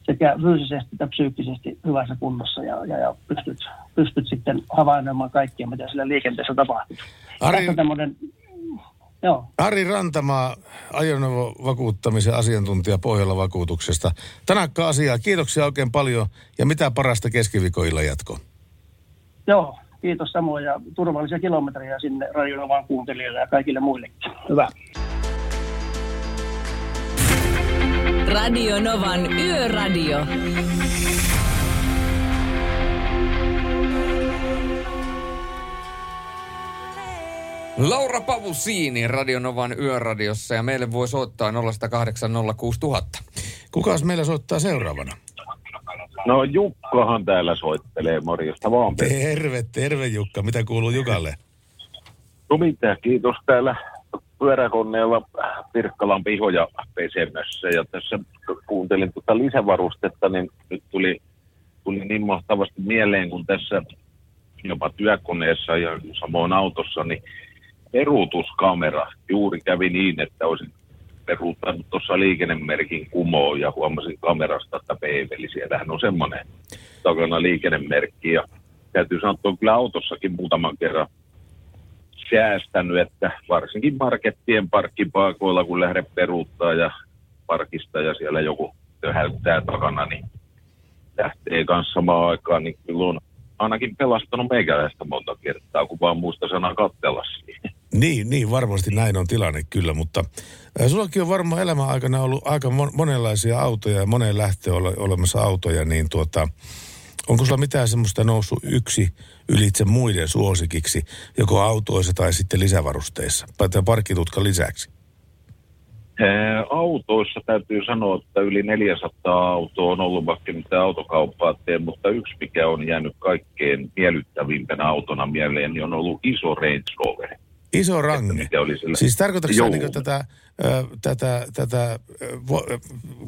sekä fyysisesti että psyykkisesti hyvässä kunnossa ja, ja, ja pystyt, pystyt sitten havainnoimaan kaikkia, mitä sillä liikenteessä tapahtuu. Ari- Tässä tämmöinen, joo, Ari Rantamaa, ajoneuvovakuuttamisen asiantuntija Pohjola vakuutuksesta. Tanakka asiaa, kiitoksia oikein paljon ja mitä parasta keskiviikkoilla jatkoon. joo, kiitos samoin ja turvallisia kilometrejä sinne radionovaan kuuntelijoille ja kaikille muillekin. Hyvä. Radio Novan Yöradio. Laura Pavusiini Radionovan yöradiossa ja meille voi soittaa 0806000. Kukas meillä soittaa seuraavana? No Jukkahan täällä soittelee, morjesta vaan. Terve, terve Jukka. Mitä kuuluu Jukalle? No mitä, kiitos täällä pyöräkoneella Pirkkalan pihoja pesemässä ja tässä kuuntelin tuota lisävarustetta, niin nyt tuli, tuli niin mahtavasti mieleen, kun tässä jopa työkoneessa ja samoin autossa, niin peruutuskamera. Juuri kävi niin, että olisin peruuttanut tuossa liikennemerkin kumoon ja huomasin kamerasta, että peiveli. Siellähän on semmoinen takana liikennemerkki ja täytyy sanoa, että on kyllä autossakin muutaman kerran säästänyt, että varsinkin markettien parkkipaikoilla, kun lähde peruuttaa ja parkista ja siellä joku töhäyttää takana, niin lähtee kanssa samaan aikaan, niin kyllä on ainakin pelastanut meikäläistä monta kertaa, kun vaan muista sanaa kattella siihen. Niin, niin, varmasti näin on tilanne kyllä, mutta äh, sullakin on varmaan elämän aikana ollut aika mon- monenlaisia autoja ja moneen lähtöön ole- olemassa autoja, niin tuota, onko sulla mitään semmoista noussut yksi ylitse muiden suosikiksi, joko autoissa tai sitten lisävarusteissa, tai parkkitutkan lisäksi? Autoissa täytyy sanoa, että yli 400 autoa on ollut vaikka mitä autokauppaa teen, mutta yksi mikä on jäänyt kaikkein miellyttävimpänä autona mieleen, niin on ollut iso Range Rover. Iso range. Sillä... Siis tarkoitatko sä niin tätä, ö, tätä, tätä ö,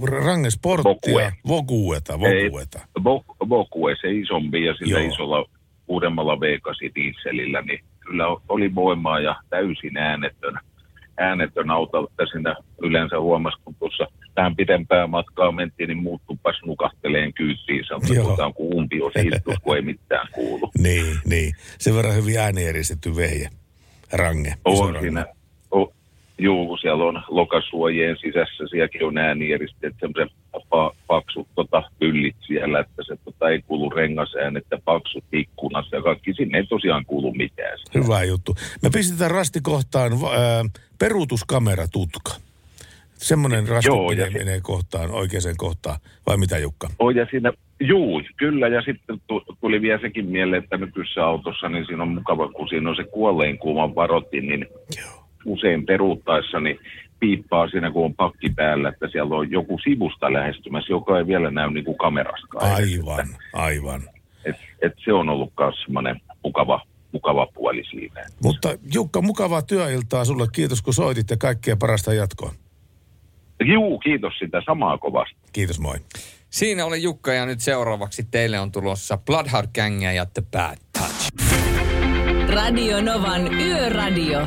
rangesporttia? Vokue. Vokueta, Ei, vokueta. Vo- Vokue, se isompi ja sillä Joo. isolla uudemmalla V8 dieselillä, niin kyllä oli voimaa ja täysin äänetön, äänetön auto, että siinä yleensä huomasi, kun tuossa vähän pitempää matkaa mentiin, niin muuttupas nukahteleen kyytiin, sanotaan, on kuin umpiosihtus, kun ei mitään kuulu. Niin, niin. Sen verran hyvin äänieristetty vehje. Range. On range. siinä, o, juu, siellä on lokasuojien sisässä, sielläkin on äänieristeet, semmoiset pa, paksut tota, pyllit siellä, että se tota, ei kuulu rengasäänet ja paksut ikkunat ja kaikki, sinne ei tosiaan kuulu mitään. Hyvä juttu. Me pistetään rastikohtaan ää, peruutuskamera tutka. Semmoinen Joo, ja menee, kohtaan, oikeaan kohtaan. Vai mitä Jukka? Oh, ja siinä, juu, kyllä, ja sitten tu- tuli vielä sekin mieleen, että nykyisessä autossa, niin siinä on mukava, kun siinä on se kuolleen kuuman varotin, niin usein peruuttaessa, niin piippaa siinä, kun on pakki päällä, että siellä on joku sivusta lähestymässä, joka ei vielä näy niin kuin kameraskaan. Aivan, aivan. Et, et se on ollut myös semmoinen mukava, mukava puoli siinä. Mutta Jukka, mukavaa työiltaa sulle. Kiitos kun soitit ja kaikkea parasta jatkoa. Juu, kiitos sitä samaa kovasti. Kiitos, moi. Siinä oli Jukka ja nyt seuraavaksi teille on tulossa Bloodheart Gang ja The Bad Touch. Radio Novan Yöradio.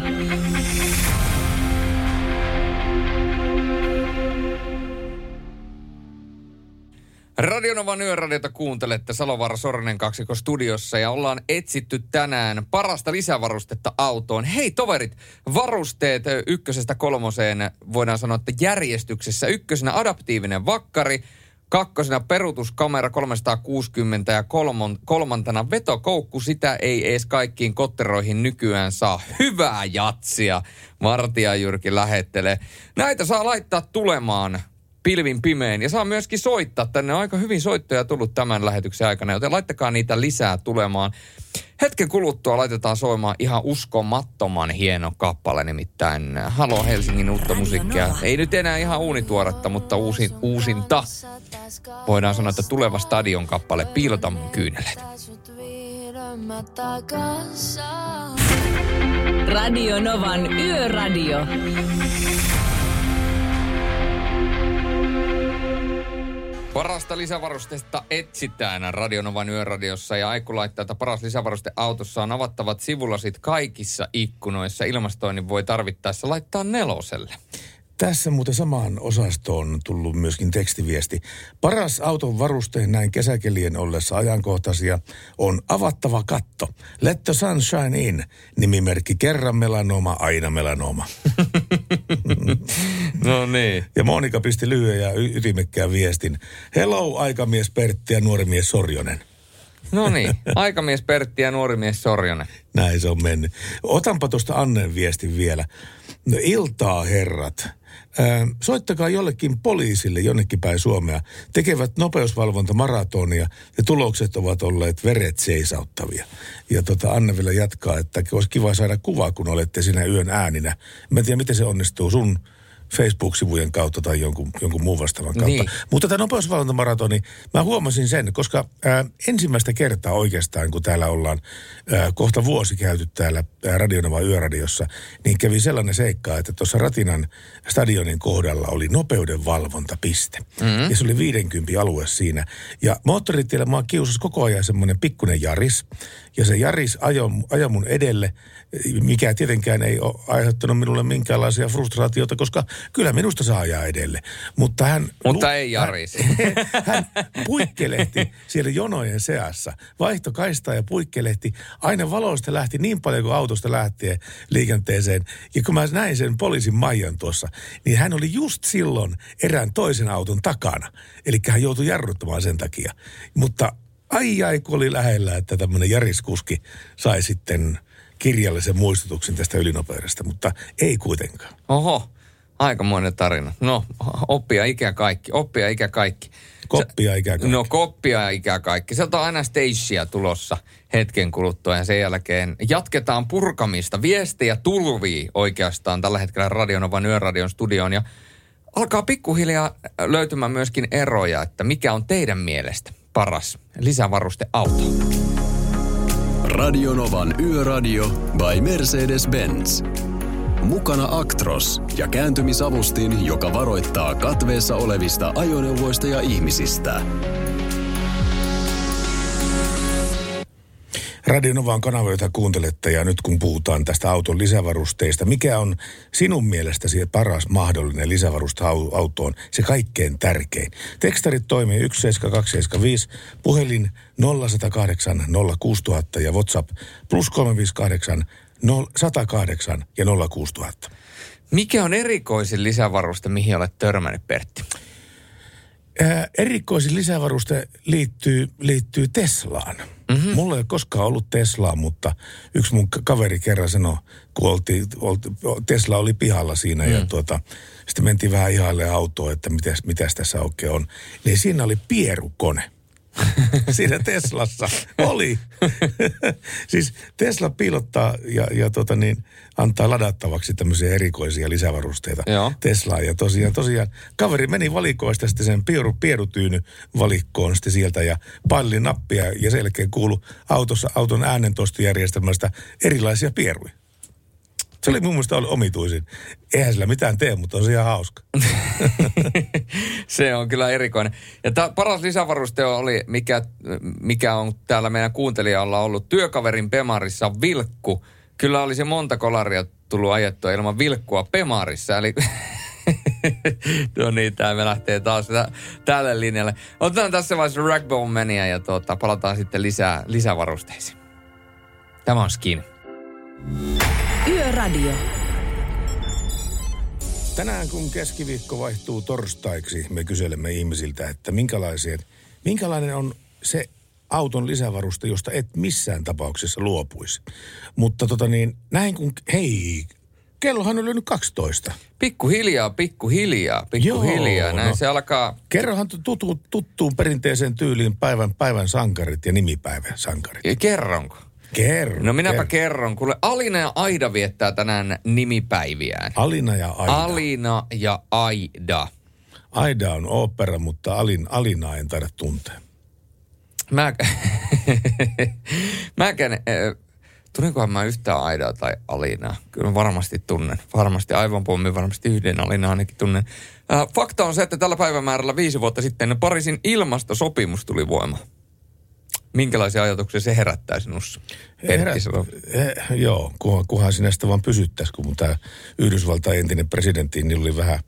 Radionovan yöradiota kuuntelette Salovaara Sorinen kaksiko studiossa ja ollaan etsitty tänään parasta lisävarustetta autoon. Hei toverit, varusteet ykkösestä kolmoseen voidaan sanoa, että järjestyksessä. Ykkösenä adaptiivinen vakkari, kakkosena peruutuskamera 360 ja kolmon, kolmantena vetokoukku. Sitä ei edes kaikkiin kotteroihin nykyään saa. Hyvää jatsia, Martia Jyrki lähettelee. Näitä saa laittaa tulemaan pilvin pimein. Ja saa myöskin soittaa. Tänne on aika hyvin soittoja tullut tämän lähetyksen aikana, joten laittakaa niitä lisää tulemaan. Hetken kuluttua laitetaan soimaan ihan uskomattoman hieno kappale, nimittäin Halo Helsingin uutta musiikkia. Ei nyt enää ihan uunituoretta, mutta uusin, uusinta. Voidaan sanoa, että tuleva stadion kappale Piilota mun kyyneleet. Radio Novan Yöradio. Parasta lisävarustetta etsitään Radionovan yöradiossa ja Aikku laittaa, että paras lisävaruste autossa on avattavat sivulasit kaikissa ikkunoissa. Ilmastoinnin voi tarvittaessa laittaa neloselle. Tässä muuten samaan osastoon on tullut myöskin tekstiviesti. Paras auton varusteen näin kesäkelien ollessa ajankohtaisia on avattava katto. Let the sunshine in. Nimimerkki kerran melanoma, aina melanoma. No niin. Ja Monika pisti lyhyen ja y- ytimekkään viestin. Hello, aikamies Pertti ja nuori mies Sorjonen. No niin, aikamies Pertti ja nuori mies Sorjonen. Näin se on mennyt. Otanpa tuosta Annen viestin vielä. No iltaa herrat. Soittakaa jollekin poliisille jonnekin päin Suomea. Tekevät nopeusvalvontamaratonia ja tulokset ovat olleet veret seisauttavia. Ja tota Anne vielä jatkaa, että olisi kiva saada kuva, kun olette siinä yön ääninä. Mä en tiedä, miten se onnistuu sun Facebook-sivujen kautta tai jonkun, jonkun muun vastaavan kautta. Niin. Mutta tämä nopeusvalvontamaratoni, mä huomasin sen, koska ää, ensimmäistä kertaa oikeastaan, kun täällä ollaan ää, kohta vuosi käyty täällä ää, Radionova Yöradiossa, niin kävi sellainen seikka, että tuossa Ratinan stadionin kohdalla oli nopeuden valvontapiste. Mm-hmm. Ja se oli 50 alue siinä. Ja moottoritiellä mua kiusasi koko ajan semmoinen pikkunen Jaris. Ja se Jaris ajoi, ajoi mun edelle, mikä tietenkään ei ole aiheuttanut minulle minkäänlaisia frustraatioita, koska kyllä minusta saa ajaa edelle. Mutta hän... Mutta ei Jaris. Hän, hän puikkelehti siellä jonojen seassa. Vaihto kaistaa ja puikkelehti. Aina valoista lähti niin paljon kuin autosta lähtee liikenteeseen. Ja kun mä näin sen poliisin Maijan tuossa, niin hän oli just silloin erään toisen auton takana. Eli hän joutui jarruttamaan sen takia. Mutta ai ai, kun oli lähellä, että tämmöinen Jariskuski sai sitten kirjallisen muistutuksen tästä ylinopeudesta, mutta ei kuitenkaan. Oho, aikamoinen tarina. No, oppia ikä kaikki, oppia ikä kaikki. Koppia ikä kaikki. No koppia ikä kaikki. Sieltä on aina stagea tulossa hetken kuluttua ja sen jälkeen jatketaan purkamista. Viestejä tulvii oikeastaan tällä hetkellä Radionovan Yöradion studioon ja alkaa pikkuhiljaa löytymään myöskin eroja, että mikä on teidän mielestä paras lisävaruste auto. Radionovan Yöradio by Mercedes-Benz. Mukana Actros ja kääntymisavustin, joka varoittaa katveessa olevista ajoneuvoista ja ihmisistä. Radionova on kanava, jota kuuntelette ja nyt kun puhutaan tästä auton lisävarusteista, mikä on sinun mielestäsi paras mahdollinen lisävaruste au- autoon, se kaikkein tärkein? Tekstarit toimii 17275, puhelin 0108 06000 ja WhatsApp plus 358 108 ja 06000. Mikä on erikoisin lisävaruste, mihin olet törmännyt, Pertti? Ää, erikoisin lisävaruste liittyy, liittyy Teslaan. Mm-hmm. Mulla ei ole koskaan ollut Teslaa, mutta yksi mun ka- kaveri kerran sanoi, kun oltiin, oltiin, Tesla oli pihalla siinä mm. ja tuota, sitten mentiin vähän ihaille autoa, että mitäs, mitäs tässä oikein on. Niin siinä oli pierukone. siinä Teslassa oli. siis Tesla piilottaa ja, ja tota niin, antaa ladattavaksi tämmöisiä erikoisia lisävarusteita Joo. Teslaan. Ja tosiaan, tosiaan kaveri meni valikoista sitten sen pieru, pierutyyny valikkoon sitten sieltä ja paineli nappia ja sen jälkeen kuulu autossa, auton äänentoistojärjestelmästä erilaisia pieruja. Se oli mun mielestä omituisin. Eihän sillä mitään tee, mutta on se ihan hauska. Se on kyllä erikoinen. Ja tämä paras lisävaruste oli, mikä, mikä on täällä meidän kuuntelijalla ollut työkaverin Pemarissa, vilkku. Kyllä olisi monta kolaria tullut ajettua ilman vilkkua Pemarissa, eli no niin, tämä me lähtee taas tä- tälle linjalle. Otetaan tässä vaiheessa Ragbone Mania ja tuota, palataan sitten lisää, lisävarusteisiin. Tämä on Skin. Yöradio. Tänään kun keskiviikko vaihtuu torstaiksi, me kyselemme ihmisiltä, että minkälaisia, minkälainen on se auton lisävaruste, josta et missään tapauksessa luopuisi. Mutta tota niin, näin kun, hei, kellohan on lyönyt 12. Pikkuhiljaa, pikkuhiljaa, pikkuhiljaa. Joo, Näin no. se alkaa Kerrohan tutu, tuttuun perinteiseen tyyliin päivän, päivän sankarit ja nimipäivän sankarit. Kerronko? Kerro. No minäpä kerro. kerron. Kuule, Alina ja Aida viettää tänään nimipäiviään. Alina ja Aida. Alina ja Aida. Aida on opera, mutta Alin, Alinaa en taida tuntea. Mä, mäkään, äh, tunninkohan mä yhtään Aidaa tai Alinaa? Kyllä mä varmasti tunnen. Varmasti aivan pommi, varmasti yhden Alinaa ainakin tunnen. Äh, fakta on se, että tällä päivämäärällä viisi vuotta sitten Pariisin ilmastosopimus tuli voimaan. Minkälaisia ajatuksia se herättää sinussa? Salo? eh, joo, kunhan, kunhan sinä sitä vaan pysyttäisiin, kun tämä Yhdysvaltain entinen presidentti, niin oli vähän,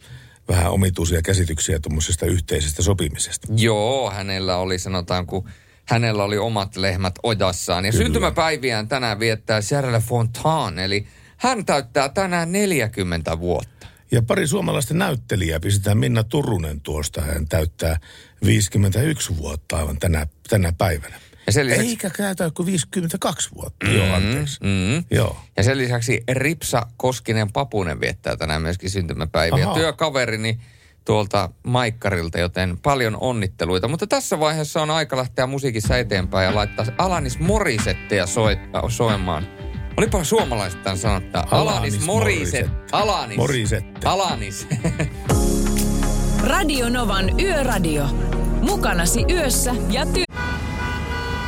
vähän omituisia käsityksiä tuommoisesta yhteisestä sopimisesta. Joo, hänellä oli sanotaan, kun hänellä oli omat lehmät ojassaan. Ja Kyllä. syntymäpäiviään tänään viettää Charles Fontaine, eli hän täyttää tänään 40 vuotta. Ja pari suomalaista näyttelijää pistetään Minna Turunen tuosta. Hän täyttää 51 vuotta aivan tänä, tänä päivänä. Ja sen lisäksi, Eikä käytä kuin 52 vuotta. Mm, joo, anteeksi. mm, Joo. ja sen lisäksi Ripsa Koskinen Papunen viettää tänään myöskin syntymäpäiviä. Ahaa. Työkaverini tuolta Maikkarilta, joten paljon onnitteluita. Mutta tässä vaiheessa on aika lähteä musiikissa eteenpäin ja laittaa Alanis Morissetteja soi, äh, soimaan. Olipa suomalaiset tämän sanottaa. Alanis, Alanis Moriset. Morissette. Alanis. Morissette. Alanis. Radio Novan Yöradio. Mukanasi yössä ja ty-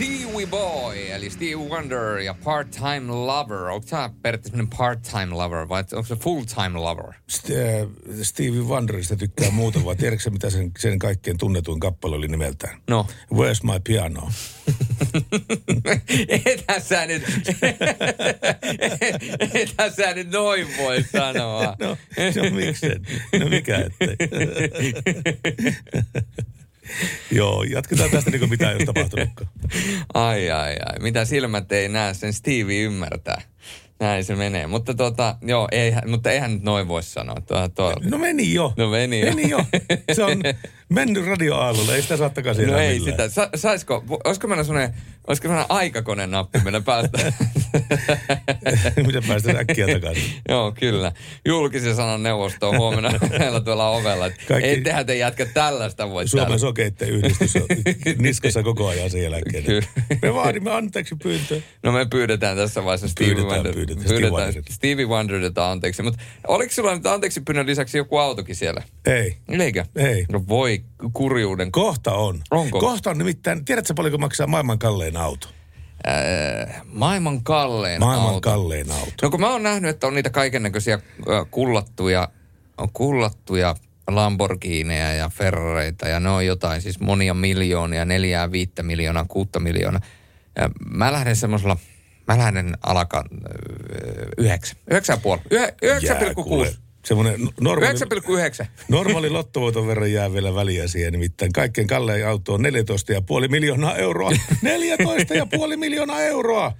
Stevie Boy, eli Stevie Wonder ja Part-Time Lover. Onko tämä periaatteessa part-time lover vai onko se full-time lover? St- äh, Stevie Wonderista tykkää muuta, vai tiedätkö mitä sen, sen kaikkein tunnetuin kappale oli nimeltään? No. Where's my piano? Etä sä nyt, etä sä nyt noin voi sanoa. No, no miksen? No mikä ettei? Joo, jatketaan tästä niin kuin mitään ei ole tapahtunutkaan. Ai, ai, ai. Mitä silmät ei näe, sen Stevie ymmärtää. Näin se menee. Mutta tota, joo, ei, mutta eihän nyt noin voi sanoa. Tuo, tuo. No meni jo. No meni jo. Meni jo. Se on mennyt radioaallolle, ei sitä saa takaisin No ei millään. sitä. Sa, saisiko, olisiko meillä sellainen, olisiko sellainen aikakoneen nappi meillä päästä? Miten päästään äkkiä takaisin? Joo, kyllä. Julkisen sanan neuvosto on huomenna meillä tuolla ovella. että Kaikki- Ei tehdä te jätkä tällaista voi Suomen täällä. sokeitten yhdistys on niskassa koko ajan sen jälkeen. Kyllä. Me vaadimme anteeksi pyyntöä. No me pyydetään tässä vaiheessa Stevie Pyydetään, Wonder. pyydetään. Pyydetään. Stevie Wonderilta anteeksi. Mutta oliko sulla nyt anteeksi pyynnön lisäksi joku autokin siellä? Ei. Eikö? Ei. No voi kurjuuden. Kohta on. Onko? Kohta on nimittäin, tiedätkö paljonko maksaa maailman kallein auto? Ää, maailman kallein Maailman auto. kallein auto. No kun mä oon nähnyt, että on niitä kaikennäköisiä äh, kullattuja, on kullattuja Lamborghineja ja Ferrareita ja ne on jotain siis monia miljoonia, neljää, viittä miljoonaa, kuutta miljoonaa. Ja mä lähden semmoisella, mä lähden alaka äh, yhdeksän, yhdeksän puoli, yhdeksän pilkku kuusi. Semmoinen normaali, 9,9. normaali lottovoiton verran jää vielä väliä siihen. Nimittäin kaikkein kallein auto on 14,5 miljoonaa euroa. 14,5 miljoonaa euroa!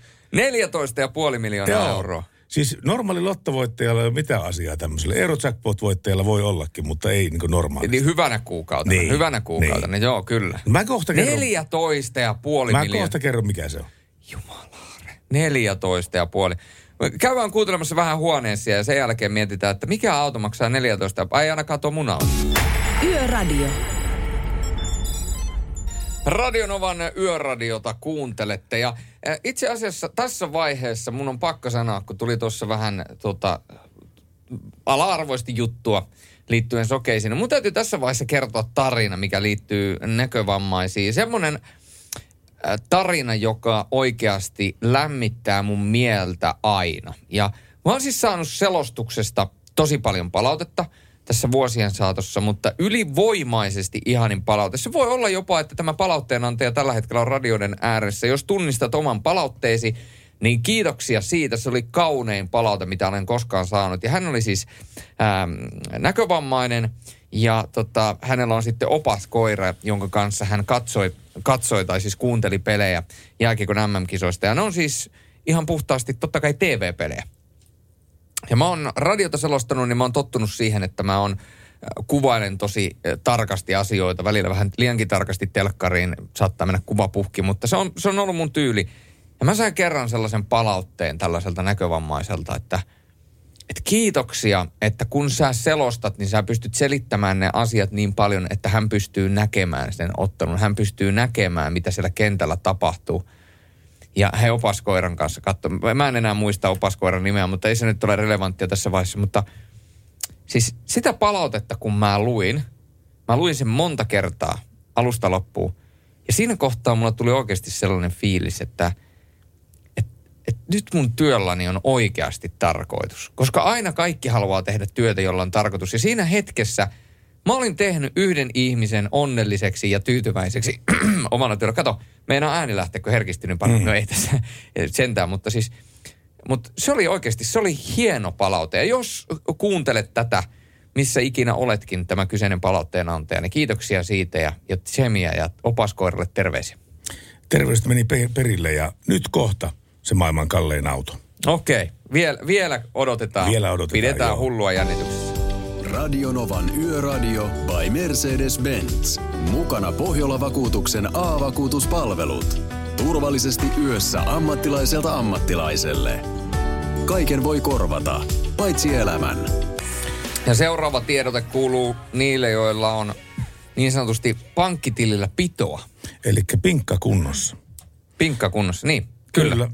14,5 miljoonaa Joo. euroa. Siis normaali lottovoittajalla ei ole mitään asiaa tämmöiselle. Eurojackpot-voittajalla voi ollakin, mutta ei niin normaali. Eli hyvänä kuukautena, Niin, hyvänä kuukautena, joo kyllä. Mä kohta kerron, 14 ja puoli mä miljoonaa. kohta kerron mikä se on. 14 ja puoli. Käydään kuuntelemassa vähän huoneessa ja sen jälkeen mietitään, että mikä auto maksaa 14. Ai ainakaan tuo mun auto. Yöradio. Radionovan yöradiota kuuntelette ja itse asiassa tässä vaiheessa mun on pakko sanoa, kun tuli tuossa vähän tota, ala-arvoisesti juttua liittyen sokeisiin. Mun täytyy tässä vaiheessa kertoa tarina, mikä liittyy näkövammaisiin. Semmoinen tarina, joka oikeasti lämmittää mun mieltä aina. Ja mä oon siis saanut selostuksesta tosi paljon palautetta tässä vuosien saatossa, mutta ylivoimaisesti ihanin palaute. Se voi olla jopa, että tämä palautteenantaja tällä hetkellä on radioiden ääressä. Jos tunnistat oman palautteesi, niin kiitoksia siitä. Se oli kaunein palaute, mitä olen koskaan saanut. Ja hän oli siis ähm, näkövammainen ja tota, hänellä on sitten opas koira, jonka kanssa hän katsoi, katsoi tai siis kuunteli pelejä jääkiekon MM-kisoista. Ja ne on siis ihan puhtaasti totta kai TV-pelejä. Ja mä oon radiota selostanut, niin mä oon tottunut siihen, että mä oon äh, kuvailen tosi äh, tarkasti asioita, välillä vähän liiankin tarkasti telkkariin, saattaa mennä kuva puhki, mutta se on, se on ollut mun tyyli. Ja mä sain kerran sellaisen palautteen tällaiselta näkövammaiselta, että, että kiitoksia, että kun sä selostat, niin sä pystyt selittämään ne asiat niin paljon, että hän pystyy näkemään sen ottelun. Hän pystyy näkemään, mitä siellä kentällä tapahtuu. Ja he opaskoiran kanssa katso. Mä en enää muista opaskoiran nimeä, mutta ei se nyt ole relevanttia tässä vaiheessa. Mutta siis sitä palautetta, kun mä luin, mä luin sen monta kertaa alusta loppuun. Ja siinä kohtaa mulla tuli oikeasti sellainen fiilis, että et, et nyt mun työlläni on oikeasti tarkoitus. Koska aina kaikki haluaa tehdä työtä, jolla on tarkoitus. Ja siinä hetkessä mä olin tehnyt yhden ihmisen onnelliseksi ja tyytyväiseksi omana työllä. Kato, meidän ääni lähteekö herkistynyt paljon. Mm. No ei tässä sentään, mutta siis... Mutta se oli oikeasti, se oli hieno palaute. Ja jos kuuntelet tätä, missä ikinä oletkin tämä kyseinen palautteen antaja, niin kiitoksia siitä ja, ja tsemiä ja opaskoiralle terveisiä. Terveiset meni pe- perille ja nyt kohta se maailman kallein auto. Okei, Viel, vielä odotetaan. Vielä odotetaan, Pidetään joo. hullua jännityksessä. Radionovan Yöradio by Mercedes-Benz. Mukana Pohjola-vakuutuksen A-vakuutuspalvelut. Turvallisesti yössä ammattilaiselta ammattilaiselle. Kaiken voi korvata, paitsi elämän. Ja seuraava tiedote kuuluu niille, joilla on niin sanotusti pankkitilillä pitoa. Eli pinkka kunnossa. Pinkka kunnossa, niin. Kyllä. Kyllä.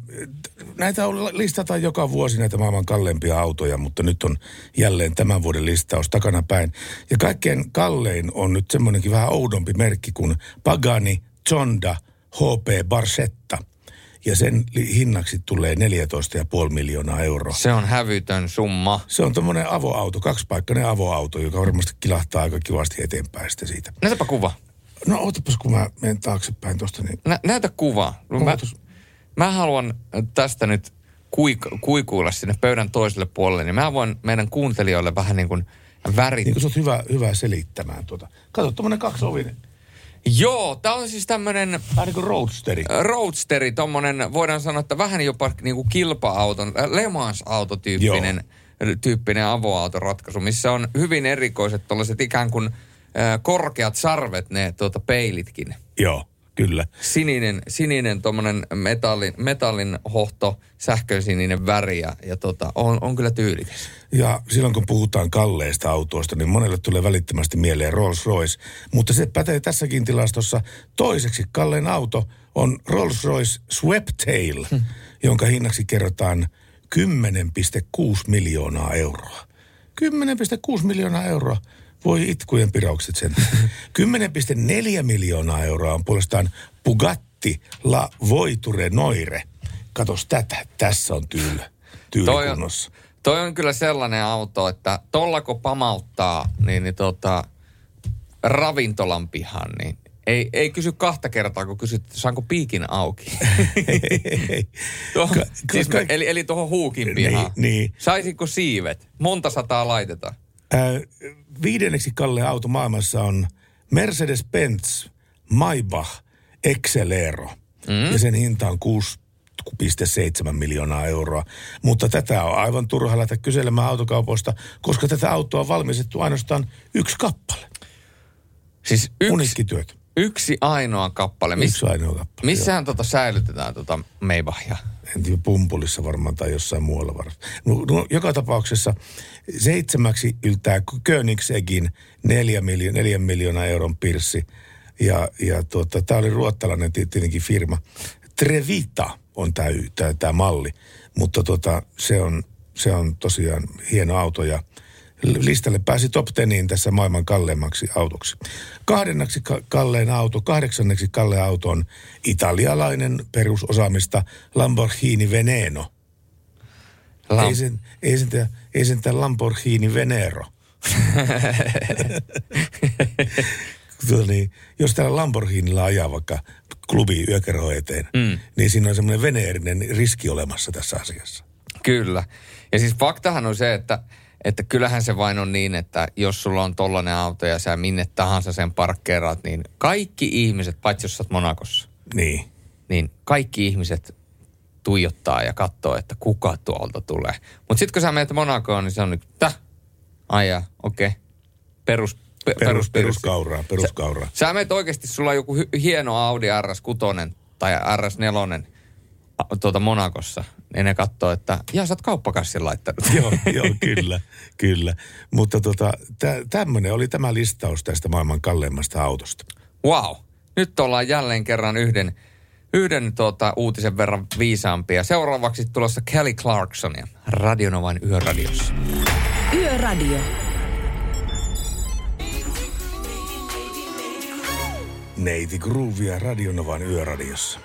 Näitä on, listataan joka vuosi näitä maailman kalleimpia autoja, mutta nyt on jälleen tämän vuoden listaus takana päin. Ja kaikkein kallein on nyt semmoinenkin vähän oudompi merkki kuin Pagani Zonda HP Barchetta. Ja sen hinnaksi tulee 14,5 miljoonaa euroa. Se on hävytön summa. Se on tommonen avoauto, kaksipaikkainen avoauto, joka varmasti kilahtaa aika kivasti eteenpäin sitten siitä. Näytäpä kuva. No ootapas, kun mä menen taaksepäin tuosta, niin Nä, näytä kuva. Mä, Ootas. Mä haluan tästä nyt kuik, kuikuilla sinne pöydän toiselle puolelle, niin mä voin meidän kuuntelijoille vähän niin kuin värit... niin sä oot hyvä, hyvä selittämään tuota. Kato, tommonen kaksiovinen. Joo, tää on siis tämmönen Vähän niin kuin roadsteri. roadsteri, tommonen, voidaan sanoa, että vähän jopa niinku kilpa-auton, äh, Le Mans-autotyyppinen tyyppinen avoautoratkaisu, missä on hyvin erikoiset tollaiset ikään kuin äh, korkeat sarvet, ne tuota peilitkin. Joo, kyllä. Sininen, sininen tommonen metallin, metallin hohto, sähkösininen väri ja, ja tota, on, on kyllä tyylikäs. Ja silloin kun puhutaan kalleista autoista, niin monelle tulee välittömästi mieleen Rolls-Royce. Mutta se pätee tässäkin tilastossa. Toiseksi kallein auto on Rolls-Royce Sweptail, hmm. jonka hinnaksi kerrotaan 10,6 miljoonaa euroa. 10,6 miljoonaa euroa Voi itkujen piraukset sen. 10,4 miljoonaa euroa on puolestaan Bugatti La Voiture Noire. Katos tätä, tässä on tyyl, Toi on, tyylikunnossa. toi on kyllä sellainen auto, että tollako pamauttaa niin, niin tota, ravintolan pihan, niin ei, ei kysy kahta kertaa, kun kysyt, saanko piikin auki. Tuohon, Ka- siis, ka- eli, eli tuohon huukin pihaan. Niin, niin. Saisinko siivet? Monta sataa laitetaan? Ää, viidenneksi kallein auto maailmassa on Mercedes-Benz Maybach Excelero. Mm. Ja sen hinta on 6,7 miljoonaa euroa. Mutta tätä on aivan turha lähteä kyselemään autokaupoista, koska tätä autoa on valmistettu ainoastaan yksi kappale. Siis yksi, Unikkityöt. yksi ainoa kappale. Miss, Yksi ainoa kappale. missähän tota säilytetään tota Maybachia? En tiedä, pumpulissa varmaan tai jossain muualla varmaan. No, no, joka tapauksessa seitsemäksi yltää Königsegin neljä, miljo- neljän miljoonaa euron pirssi. Ja, ja tuota, tämä oli ruottalainen ti- tietenkin firma. Trevita on tämä malli, mutta tuota, se, on, se on tosiaan hieno auto ja listalle pääsi top teniin tässä maailman kalleimmaksi autoksi. Kahdenneksi ka- kallein auto, kahdeksanneksi kallein auto on italialainen perusosaamista Lamborghini Veneno. Lam- Ei sen, ei sen, ei sen Lamborghini Venero. Tuota niin, jos täällä Lamborghinilla ajaa vaikka klubi yökerho eteen, mm. niin siinä on semmoinen veneerinen riski olemassa tässä asiassa. Kyllä. Ja siis faktahan on se, että, että kyllähän se vain on niin, että jos sulla on tollainen auto ja sä minne tahansa sen parkkeeraat, niin kaikki ihmiset, paitsi jos sä oot Monakossa, Niin. niin kaikki ihmiset tuijottaa ja katsoo, että kuka tuolta tulee. Mutta sitten kun sä menet Monakoon, niin se on nyt, täh, aijaa, okei, okay. perus, pe, Perus, perus, peruskauraa, peruskauraa. Sä menet oikeasti, sulla on joku hy- hieno Audi RS6 tai RS4 a- tuota Monakossa, niin ne katsoo, että jaa, sä oot kauppakassin laittanut. joo, joo, kyllä, kyllä. Mutta tota, tä, tämmöinen oli tämä listaus tästä maailman kalleimmasta autosta. Wow. Nyt ollaan jälleen kerran yhden, yhden tuota, uutisen verran viisaampia. Seuraavaksi tulossa Kelly Clarksonia Radionovan yöradiossa. Yöradio. Neiti Groovia Radionovan yöradiossa.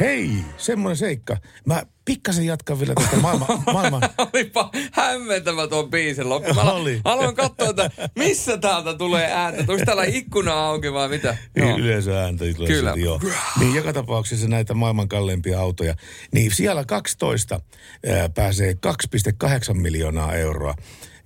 Hei, semmoinen seikka. Mä pikkasen jatkan vielä tästä maailman... maailman Olipa hämmentävä tuon biisin loppu. Mä Oli. aloin katsoa, että missä täältä tulee ääntä. Onko täällä ikkuna auki vai mitä? Joo. Yleensä ääntä tulee Kyllä. sieltä, joo. Niin joka tapauksessa näitä maailman kalleimpia autoja. Niin siellä 12 ää, pääsee 2,8 miljoonaa euroa.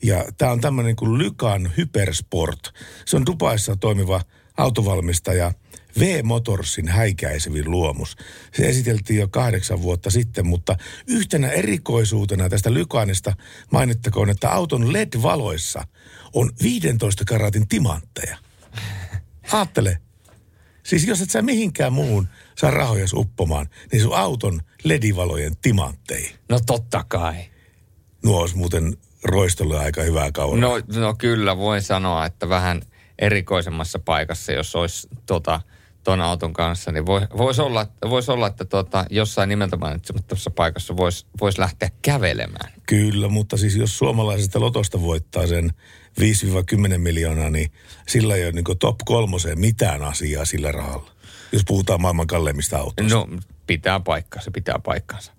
Ja tämä on tämmöinen kuin Lykan Hypersport. Se on Dubaissa toimiva autovalmistaja V-Motorsin häikäisevin luomus. Se esiteltiin jo kahdeksan vuotta sitten, mutta yhtenä erikoisuutena tästä Lykanista mainittakoon, että auton LED-valoissa on 15 karatin timantteja. Aattele, Siis jos et sä mihinkään muuhun saa rahoja uppomaan, niin sun auton ledivalojen timantteihin. No totta kai. Nuo olisi muuten roistolle aika hyvää kauraa. No, no kyllä, voin sanoa, että vähän erikoisemmassa paikassa, jos olisi tota, ton auton kanssa, niin voi, voisi olla, vois olla, että tota, jossain nimeltä mainitsemattomassa paikassa voisi vois lähteä kävelemään. Kyllä, mutta siis jos suomalaisesta lotosta voittaa sen 5-10 miljoonaa, niin sillä ei ole niin top kolmoseen mitään asiaa sillä rahalla. Jos puhutaan maailman kalleimmista autoista. No, pitää paikkansa, pitää paikkansa.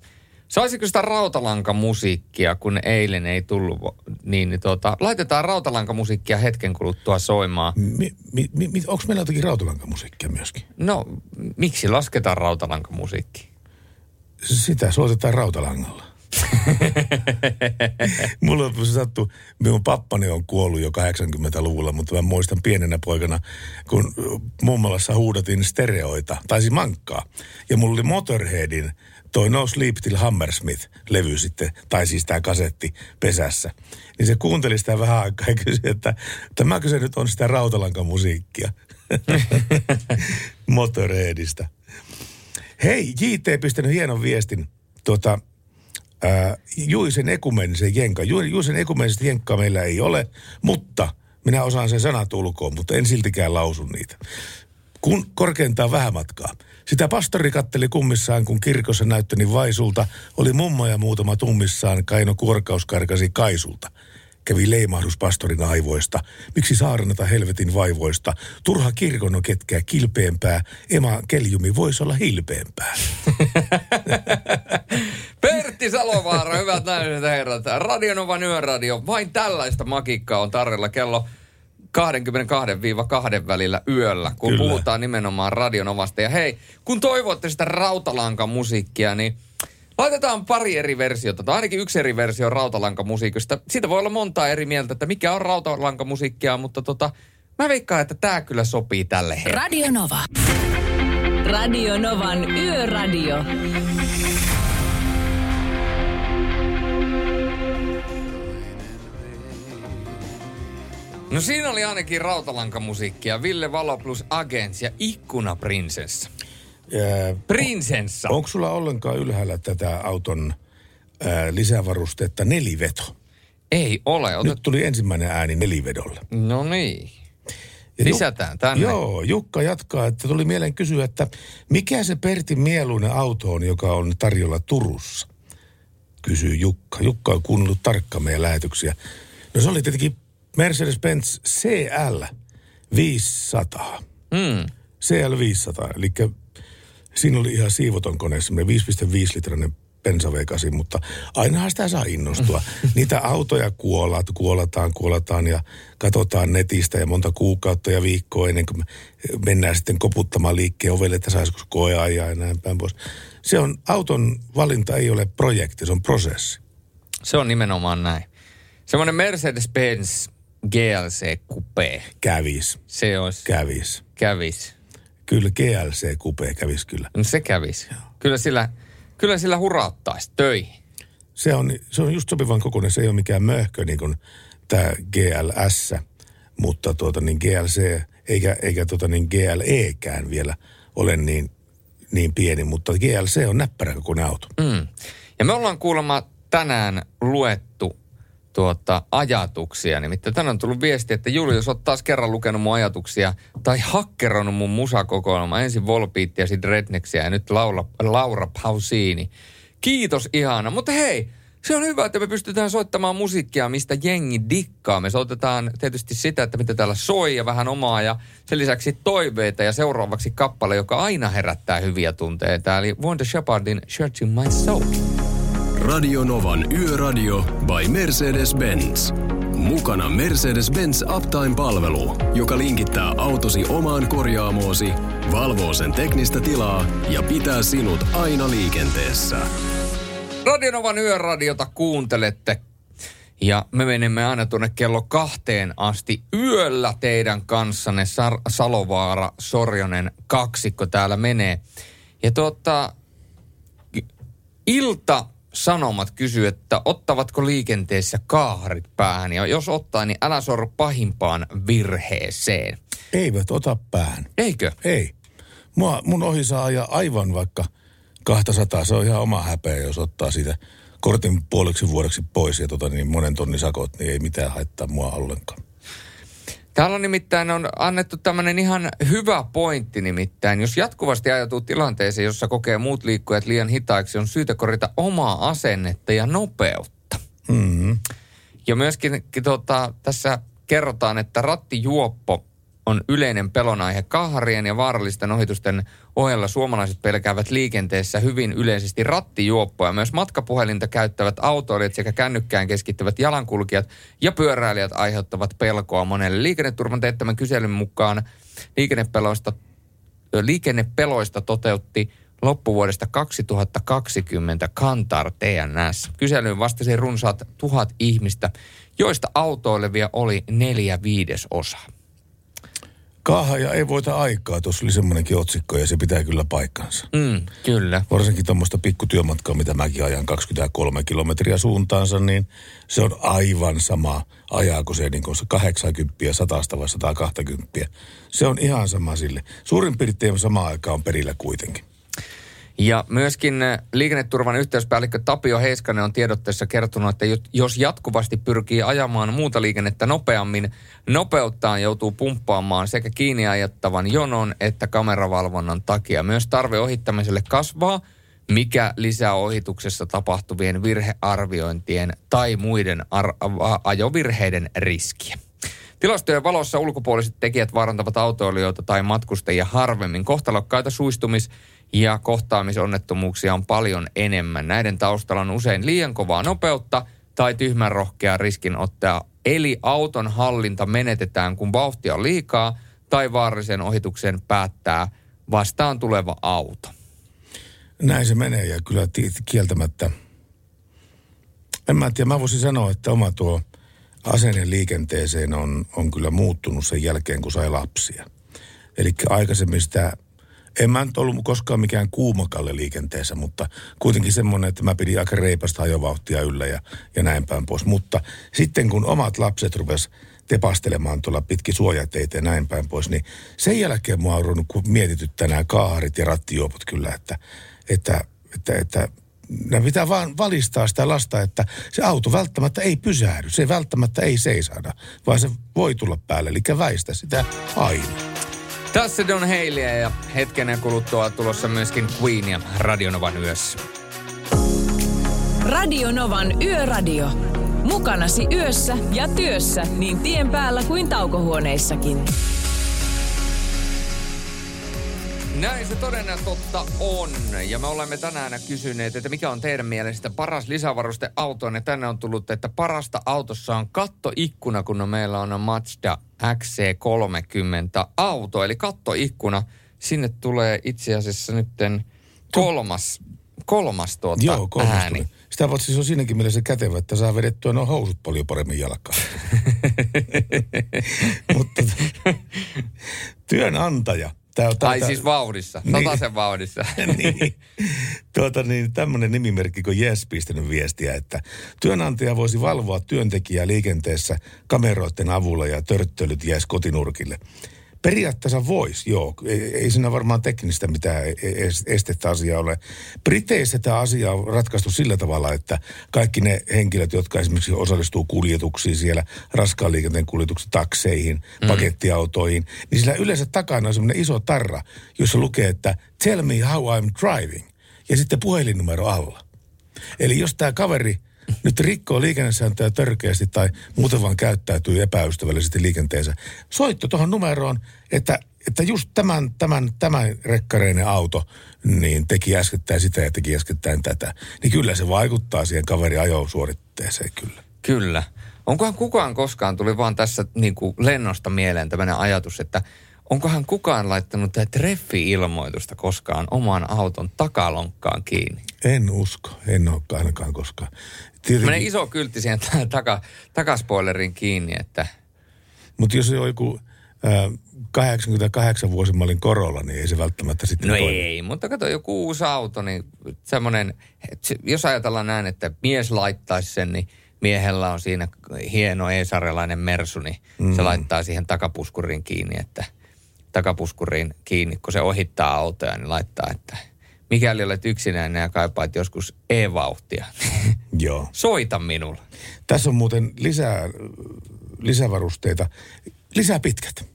Saisiko sitä rautalankamusiikkia, kun eilen ei tullut, niin, niin tota, laitetaan rautalankamusiikkia hetken kuluttua soimaan. Mi, mi, mi, Onko meillä jotakin rautalankamusiikkia myöskin? No, miksi lasketaan rautalankamusiikki? Sitä soitetaan rautalangalla. Mulla se sattuu, minun pappani on kuollut jo 80-luvulla, mutta mä muistan pienenä poikana, kun mummolassa huudatin stereoita, tai siis mankkaa. Ja mulla oli Motorheadin toi No Sleep Till Hammersmith-levy sitten, tai siis tämä kasetti pesässä. Niin se kuunteli sitä vähän aikaa ja kysyi, että tämäkö se nyt on sitä rautalankamusiikkia Motorheadista. Hei, JT pistänyt hienon viestin. Tuota, Juisen ekumenisen jenka. Ju, Juisen ekumenista jenkkaa meillä ei ole, mutta minä osaan sen sanat ulkoon, mutta en siltikään lausu niitä. Kun korkeintaan vähän matkaa. Sitä pastori katteli kummissaan, kun kirkossa näyttäni vaisulta. Oli mummo ja muutama tummissaan, Kaino Kuorkaus karkasi Kaisulta. kävi leimahdus pastorin aivoista. Miksi saarnata helvetin vaivoista? Turha kirkon on ketkää kilpeämpää. Ema keljumi voisi olla hilpeämpää. Pertti Salovaara, hyvät ja herrat. Radionovan yöradio. Vain tällaista makikkaa on tarjolla kello 22-2 välillä yöllä, kun Kyllä. puhutaan nimenomaan Radionovasta. Ja hei, kun toivotte sitä rautalankamusiikkia, niin laitetaan pari eri versiota, tai ainakin yksi eri versio rautalankamusiikista. Siitä voi olla montaa eri mieltä, että mikä on rautalankamusiikkia, mutta tota, mä veikkaan, että tämä kyllä sopii tälle hetkelle. Radio Nova. Radio Novan Yöradio. No siinä oli ainakin rautalankamusiikkia. Ville Valo plus Agents ja Ikkunaprinsessa. Ää, Prinsessa. Onko sulla ollenkaan ylhäällä tätä auton ää, lisävarustetta neliveto? Ei ole. Otet... Nyt tuli ensimmäinen ääni nelivedolle. No niin. Ja Lisätään tänne. Joo, Jukka jatkaa, että tuli mieleen kysyä, että mikä se Pertin mieluinen auto on, joka on tarjolla Turussa? Kysyy Jukka. Jukka on kuunnellut tarkkaan meidän lähetyksiä. No se oli tietenkin Mercedes-Benz CL 500. Mm. CL 500, eli siinä oli ihan siivoton kone, semmoinen 5,5-litrainen bensaveikasi, mutta ainahan sitä saa innostua. Niitä autoja kuolat, kuolataan, kuolataan ja katsotaan netistä ja monta kuukautta ja viikkoa ennen kuin me mennään sitten koputtamaan liikkeen ovelle, että saisiko koe ajaa ja näin päin pois. Se on, auton valinta ei ole projekti, se on prosessi. Se on nimenomaan näin. Semmoinen Mercedes-Benz GLC Coupe. Kävis, Se olisi. kävis. Kävis. Kyllä GLC Coupe kävis kyllä. No se kävis. Kyllä sillä, kyllä sillä hurauttaisi töihin. Se on, se on just sopivan kokoinen, se ei ole mikään möhkö niin kuin tämä GLS, mutta tuota niin GLC eikä, eikä tuota niin GLEkään vielä ole niin, niin pieni, mutta GLC on näppärä kokoinen auto. Mm. Ja me ollaan kuulemma tänään luettu tuota, ajatuksia. Nimittäin tänään on tullut viesti, että Julius oot taas kerran lukenut mun ajatuksia tai hakkeroinut mun musakokoelma. Ensin Volbeatia ja sitten Rednexia ja nyt Laura, Laura Pausini. Kiitos ihana. Mutta hei, se on hyvä, että me pystytään soittamaan musiikkia, mistä jengi dikkaa. Me soitetaan tietysti sitä, että mitä täällä soi ja vähän omaa ja sen lisäksi toiveita ja seuraavaksi kappale, joka aina herättää hyviä tunteita. Eli Wanda Shepardin Searching My Soul. Radio Novan Yöradio by Mercedes-Benz. Mukana Mercedes-Benz Uptime-palvelu, joka linkittää autosi omaan korjaamoosi, valvoo sen teknistä tilaa ja pitää sinut aina liikenteessä. Radionovan yöradiota kuuntelette. Ja me menemme aina tuonne kello kahteen asti yöllä teidän kanssanne. Sar- Salovaara, Sorjonen, kaksikko täällä menee. Ja tuota, Ilta Sanomat kysyy, että ottavatko liikenteessä kaaharit päähän? Ja jos ottaa, niin älä sorru pahimpaan virheeseen. Eivät ota päähän. Eikö? Ei. Mua, mun ohi saa ajaa aivan vaikka 200. Se on ihan oma häpeä, jos ottaa siitä kortin puoleksi vuodeksi pois ja tota, niin monen tonnin sakot, niin ei mitään haittaa mua ollenkaan. Täällä on nimittäin on annettu tämmöinen ihan hyvä pointti nimittäin. Jos jatkuvasti ajatuu tilanteeseen, jossa kokee muut liikkujat liian hitaiksi, on syytä korjata omaa asennetta ja nopeutta. Mm-hmm. Ja myöskin tota, tässä kerrotaan, että rattijuoppo on yleinen pelonaihe kaharien ja vaarallisten ohitusten ohella suomalaiset pelkäävät liikenteessä hyvin yleisesti rattijuoppoja. Myös matkapuhelinta käyttävät autoilijat sekä kännykkään keskittyvät jalankulkijat ja pyöräilijät aiheuttavat pelkoa monelle. Liikenneturvan teettämän kyselyn mukaan liikennepeloista, liikennepeloista toteutti loppuvuodesta 2020 Kantar TNS. Kyselyyn vastasi runsaat tuhat ihmistä, joista autoilevia oli neljä viidesosaa. Kaahaja ei voita aikaa, tuossa oli semmoinenkin otsikko ja se pitää kyllä paikkansa. Mm, kyllä. Varsinkin tuommoista pikkutyömatkaa, mitä mäkin ajan 23 kilometriä suuntaansa, niin se on aivan sama ajaako se niin kuin se 80, 100 vai 120. Se on ihan sama sille. Suurin piirtein sama aika on perillä kuitenkin. Ja myöskin äh, liikenneturvan yhteyspäällikkö Tapio Heiskanen on tiedotteessa kertonut, että jo- jos jatkuvasti pyrkii ajamaan muuta liikennettä nopeammin, nopeuttaan joutuu pumppaamaan sekä kiinni ajattavan jonon että kameravalvonnan takia. Myös tarve ohittamiselle kasvaa, mikä lisää ohituksessa tapahtuvien virhearviointien tai muiden ar- ajovirheiden riskiä. Tilastojen valossa ulkopuoliset tekijät vaarantavat autoilijoita tai matkustajia harvemmin. Kohtalokkaita suistumis- ja kohtaamisonnettomuuksia on paljon enemmän. Näiden taustalla on usein liian kovaa nopeutta tai tyhmän rohkea riskinottaa. Eli auton hallinta menetetään, kun vauhtia on liikaa tai vaarallisen ohituksen päättää vastaan tuleva auto. Näin se menee ja kyllä kieltämättä. En mä tiedä, mä voisin sanoa, että oma tuo asenne liikenteeseen on, on kyllä muuttunut sen jälkeen, kun sai lapsia. Eli aikaisemmin sitä, en mä nyt ollut koskaan mikään kuumakalle liikenteessä, mutta kuitenkin semmoinen, että mä pidin aika reipasta ajovauhtia yllä ja, ja näin päin pois. Mutta sitten kun omat lapset rupes tepastelemaan tuolla pitki suojateitä ja näin päin pois, niin sen jälkeen mua on ruvennut kun mietityttää nämä kaarit ja rattijuopot kyllä, että, että, että, että nämä pitää vaan valistaa sitä lasta, että se auto välttämättä ei pysähdy, se välttämättä ei seisada, vaan se voi tulla päälle, eli väistä sitä aina. Tässä Don Haleyä ja hetken kuluttua tulossa myöskin Queenia Radionovan yössä. Radio Novan Yöradio. Mukanasi yössä ja työssä niin tien päällä kuin taukohuoneissakin. Näin se todennäköisesti totta on. Ja me olemme tänään kysyneet, että mikä on teidän mielestä paras lisävaruste autoon. Ja tänne on tullut, että parasta autossa on kattoikkuna, kun meillä on Mazda XC30 auto. Eli kattoikkuna. Sinne tulee itse asiassa nytten kolmas, kolmas tuota Joo, kolmas ääni. tuli. Sitä paitsi se on siinäkin mielessä kätevä, että saa vedettyä nuo housut paljon paremmin jalkaan. Mutta työnantaja. Tää on, Ai tää- siis vauhdissa, Niin. sataisen vauhdissa. niin. Tuota niin, tämmöinen nimimerkki kuin Yes pistänyt viestiä, että työnantaja voisi valvoa työntekijää liikenteessä kameroiden avulla ja törttelyt jäisi kotinurkille. Periaatteessa voisi, joo. Ei, ei siinä varmaan teknistä mitään e- es- estettä asiaa ole. Briteissä tämä asia on ratkaistu sillä tavalla, että kaikki ne henkilöt, jotka esimerkiksi osallistuu kuljetuksiin siellä, raskaan liikenteen kuljetuksiin, takseihin, Mm. pakettiautoihin, niin sillä yleensä takana on semmoinen iso tarra, jossa lukee, että tell me how I'm driving, ja sitten puhelinnumero alla. Eli jos tämä kaveri nyt rikkoo liikennesääntöjä törkeästi tai muuten vaan käyttäytyy epäystävällisesti liikenteensä, soitto tuohon numeroon, että, että just tämän, tämän, tämän rekkareinen auto niin teki äskettäin sitä ja teki äskettäin tätä. Niin kyllä se vaikuttaa siihen kaverin ajosuoritteeseen kyllä. Kyllä. Onkohan kukaan koskaan, tuli vaan tässä niin kuin lennosta mieleen tämmöinen ajatus, että onkohan kukaan laittanut tätä treffi-ilmoitusta koskaan oman auton takalonkkaan kiinni? En usko, en ole ainakaan koskaan. Tämmöinen iso kyltti siihen taka, takaspoilerin kiinni, että Mutta jos se on joku äh, 88 vuosimallin korolla, niin ei se välttämättä sitten No toimi. ei, mutta kato joku uusi auto, niin semmoinen, jos ajatellaan näin, että mies laittaisi sen, niin miehellä on siinä hieno e-sarjalainen mersu, niin mm. se laittaa siihen takapuskuriin kiinni, että takapuskuriin kiinni, kun se ohittaa autoja, niin laittaa, että mikäli olet yksinäinen ja kaipaat joskus e-vauhtia, Joo. soita minulle. Tässä on muuten lisää, lisävarusteita. Lisää pitkät.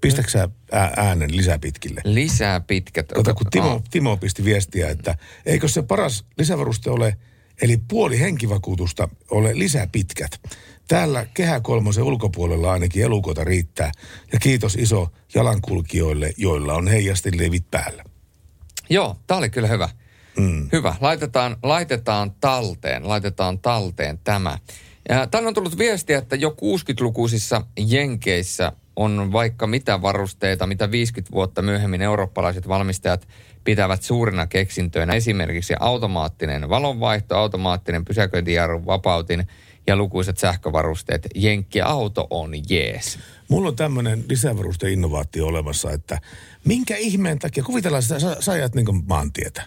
Pistätkö sä ää- äänen lisää pitkille? Lisää pitkät. Kato, kun Timo, Oh. Timo pisti viestiä, että eikö se paras lisävaruste ole, eli puoli henkivakuutusta ole lisää pitkät. Täällä kehä kolmosen ulkopuolella ainakin elukoita riittää. Ja kiitos iso jalankulkijoille, joilla on heijastinleivit päällä. Joo, tämä oli kyllä hyvä. Mm. Hyvä. Laitetaan, laitetaan talteen, laitetaan talteen tämä. Tänne on tullut viestiä, että jo 60-lukuisissa Jenkeissä on vaikka mitä varusteita, mitä 50 vuotta myöhemmin eurooppalaiset valmistajat pitävät suurina keksintöinä. Esimerkiksi automaattinen valonvaihto, automaattinen pysäköintijarrun vapautin ja lukuisat sähkövarusteet. Jenkki-auto on jees. Mulla on tämmöinen lisävarusteinnovaatio olemassa, että minkä ihmeen takia, kuvitellaan sitä, sä, sä ajat niin maantietä.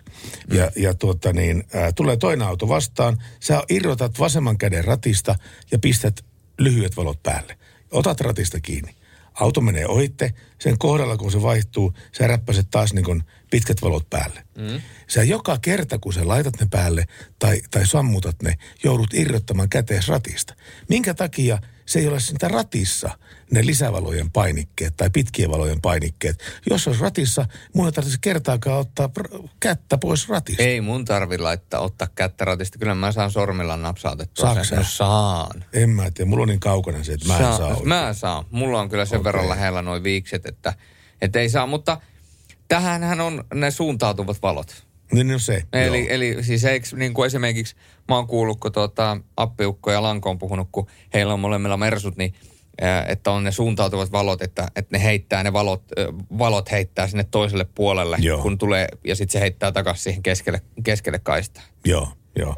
Ja, ja tuota niin, ää, tulee toinen auto vastaan, sä irrotat vasemman käden ratista ja pistät lyhyet valot päälle. Otat ratista kiinni. Auto menee ohitte, sen kohdalla kun se vaihtuu, sä räppäset taas niin pitkät valot päälle. Mm. Sä joka kerta, kun sä laitat ne päälle tai, tai sammutat ne, joudut irrottamaan kätees ratista. Minkä takia se ei ole sitä ratissa ne lisävalojen painikkeet tai pitkien valojen painikkeet. Jos olisi ratissa, mun ei tarvitsisi kertaakaan ottaa kättä pois ratista. Ei mun tarvi laittaa, ottaa kättä ratista. Kyllä mä saan sormilla napsautettua sen. No saan. En mä tiedä, mulla on niin kaukana se, että mä en saa, oikein. Mä saan. Mulla on kyllä sen Okei. verran lähellä noin viikset, että, että ei saa. Mutta tähänhän on ne suuntautuvat valot. Niin no se, Eli, joo. eli siis eikö, niin kuin esimerkiksi mä oon kuullut, kun tuota, Appiukko ja Lanko on puhunut, kun heillä on molemmilla mersut, niin että on ne suuntautuvat valot, että, että ne heittää ne valot, valot heittää sinne toiselle puolelle, Joo. kun tulee, ja sitten se heittää takaisin siihen keskelle, keskelle kaistaa. Joo, joo.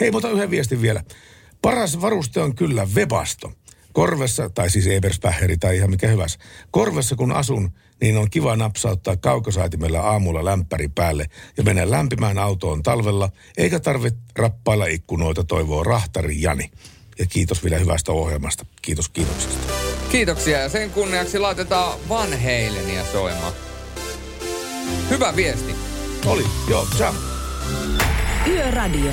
Hei, mutta yhden viestin vielä. Paras varuste on kyllä Webasto. Korvessa, tai siis Eberspäheri tai ihan mikä hyväs. Korvessa kun asun, niin on kiva napsauttaa kaukosaitimella aamulla lämpäri päälle ja mennä lämpimään autoon talvella, eikä tarvitse rappailla ikkunoita, toivoo rahtari Jani. Ja kiitos vielä hyvästä ohjelmasta. Kiitos kiitoksesta. Kiitoksia, ja sen kunniaksi laitetaan Van Halenia soimaan. Hyvä viesti. Oli, joo, ciao. Yöradio.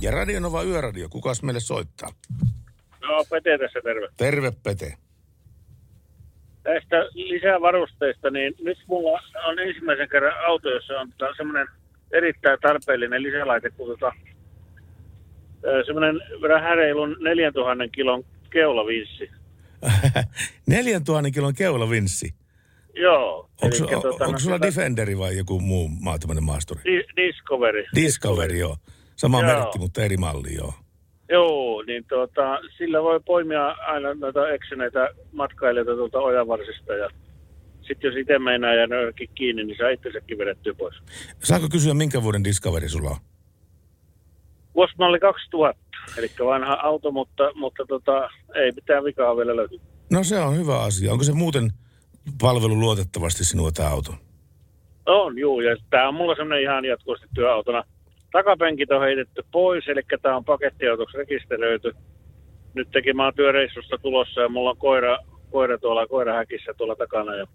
Ja Radionova Yöradio, kukas meille soittaa? No, Pete tässä terve. Terve Pete. Näistä lisävarusteista, niin nyt mulla on ensimmäisen kerran auto, jossa on tota semmoinen erittäin tarpeellinen lisälaite, kun tota, semmoinen vähän reilun 4000 kilon keulavinssi. 4000 kilon keulavinssi. Joo. Onko, elikkä tota, onko no, sulla sitä- Defenderi vai joku muu maatamainen maasturi? Di- Discovery. Discovery, joo. Sama Joo. merkki, mutta eri malli, joo. Joo, niin tuota, sillä voi poimia aina noita eksyneitä matkailijoita tuolta ojanvarsista ja sitten jos itse meinaa jäädä kiinni, niin saa itsensäkin vedettyä pois. Saako kysyä, minkä vuoden Discovery sulla on? Vuosimalli 2000, eli vanha auto, mutta, mutta tota, ei mitään vikaa vielä löydy. No se on hyvä asia. Onko se muuten palvelu luotettavasti sinua tämä auto? On, juu, ja tämä on mulla semmoinen ihan jatkuvasti työautona. Takapenkit on heitetty pois, eli tämä on pakettiautoksi rekisteröity. Nyt tekin mä oon työreissusta tulossa ja mulla on koira, koira tuolla koirahäkissä tuolla takana. Ja,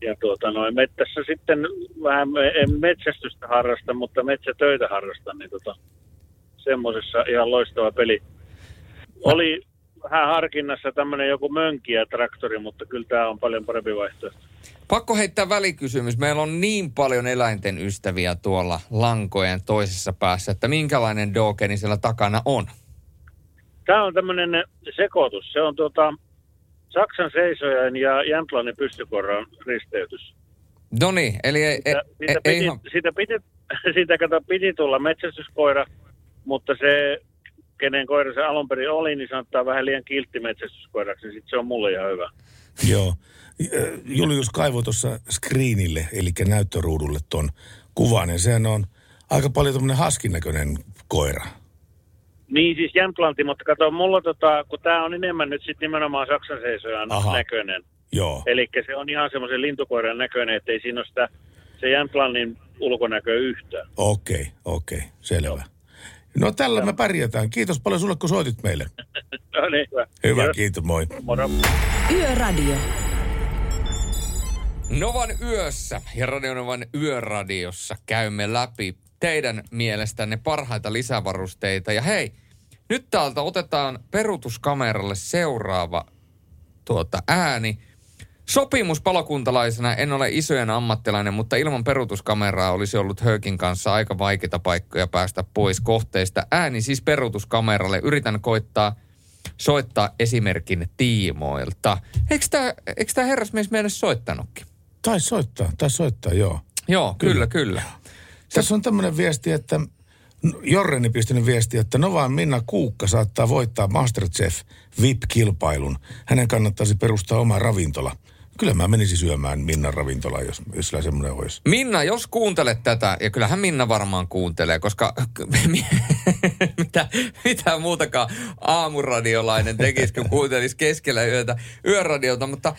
ja tuota noin, mettässä sitten vähän, en metsästystä harrasta, mutta metsätöitä harrastan, niin tota, semmoisessa ihan loistava peli. Oli vähän harkinnassa tämmöinen joku mönkiä traktori, mutta kyllä tämä on paljon parempi vaihtoehto. Pakko heittää välikysymys. Meillä on niin paljon eläinten ystäviä tuolla lankojen toisessa päässä, että minkälainen dogeni siellä takana on? Tämä on tämmöinen sekoitus. Se on tuota, Saksan seisojen ja Jämtlannin pystykorran risteytys. No niin, eli ei, ei, Siitä, ei piti, ihan... siitä, piti, siitä kato, piti tulla metsästyskoira, mutta se, kenen koira se alun perin oli, niin sanotaan vähän liian kiltti metsästyskoiraksi, niin sitten se on mulle ihan hyvä. Joo. Julius kaivoi tuossa screenille, eli näyttöruudulle ton kuvan, ja sehän on aika paljon tämmöinen haskin näköinen koira. Niin siis Jämtlanti, mutta kato, mulla tota, kun tämä on enemmän nyt sitten nimenomaan Saksan seisojan Aha. näköinen. Joo. Eli se on ihan semmoisen lintukoiran näköinen, että ei siinä ole sitä, se Jämtlannin ulkonäkö yhtään. Okei, okei, selvä. No tällä me pärjätään. Kiitos paljon sulle, kun soitit meille. No niin, hyvä. Hyvä, Kiitos. kiitos, moi. Moro. Yöradio. Novan yössä ja Radionovan yöradiossa käymme läpi teidän mielestänne parhaita lisävarusteita. Ja hei, nyt täältä otetaan perutuskameralle seuraava tuota ääni. Sopimuspalokuntalaisena en ole isojen ammattilainen, mutta ilman perutuskameraa olisi ollut Höökin kanssa aika vaikeita paikkoja päästä pois kohteista. Ääni siis perutuskameralle. Yritän koittaa soittaa esimerkin tiimoilta. Eikö tämä eikö herrasmies meille soittanutkin? Tai soittaa, tai soittaa, joo. Joo, kyllä, kyllä. Tässä on tämmöinen viesti, että Jorreni pistänyt viesti, että Novaan Minna Kuukka saattaa voittaa Masterchef VIP-kilpailun. Hänen kannattaisi perustaa oma ravintola. Kyllä mä menisin syömään Minnan ravintolaan, jos, jos sillä semmoinen olisi. Minna, jos kuuntelet tätä, ja kyllähän Minna varmaan kuuntelee, koska mitä, mitä muutakaan aamuradiolainen tekisi, kun kuuntelisi keskellä yötä yöradiota. Mutta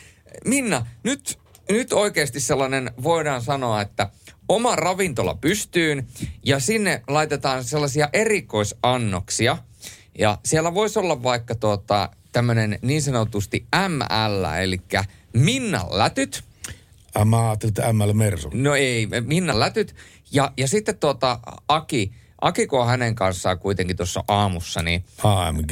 Minna, nyt, nyt oikeasti sellainen voidaan sanoa, että oma ravintola pystyyn ja sinne laitetaan sellaisia erikoisannoksia. Ja siellä voisi olla vaikka tuota, tämmöinen niin sanotusti ML, eli Minnan lätyt. Mä ajattelin, että ML Mersu. No ei, Minnan lätyt. Ja, ja sitten tuota, Aki, Aki kun on hänen kanssaan kuitenkin tuossa aamussa, niin... AMG.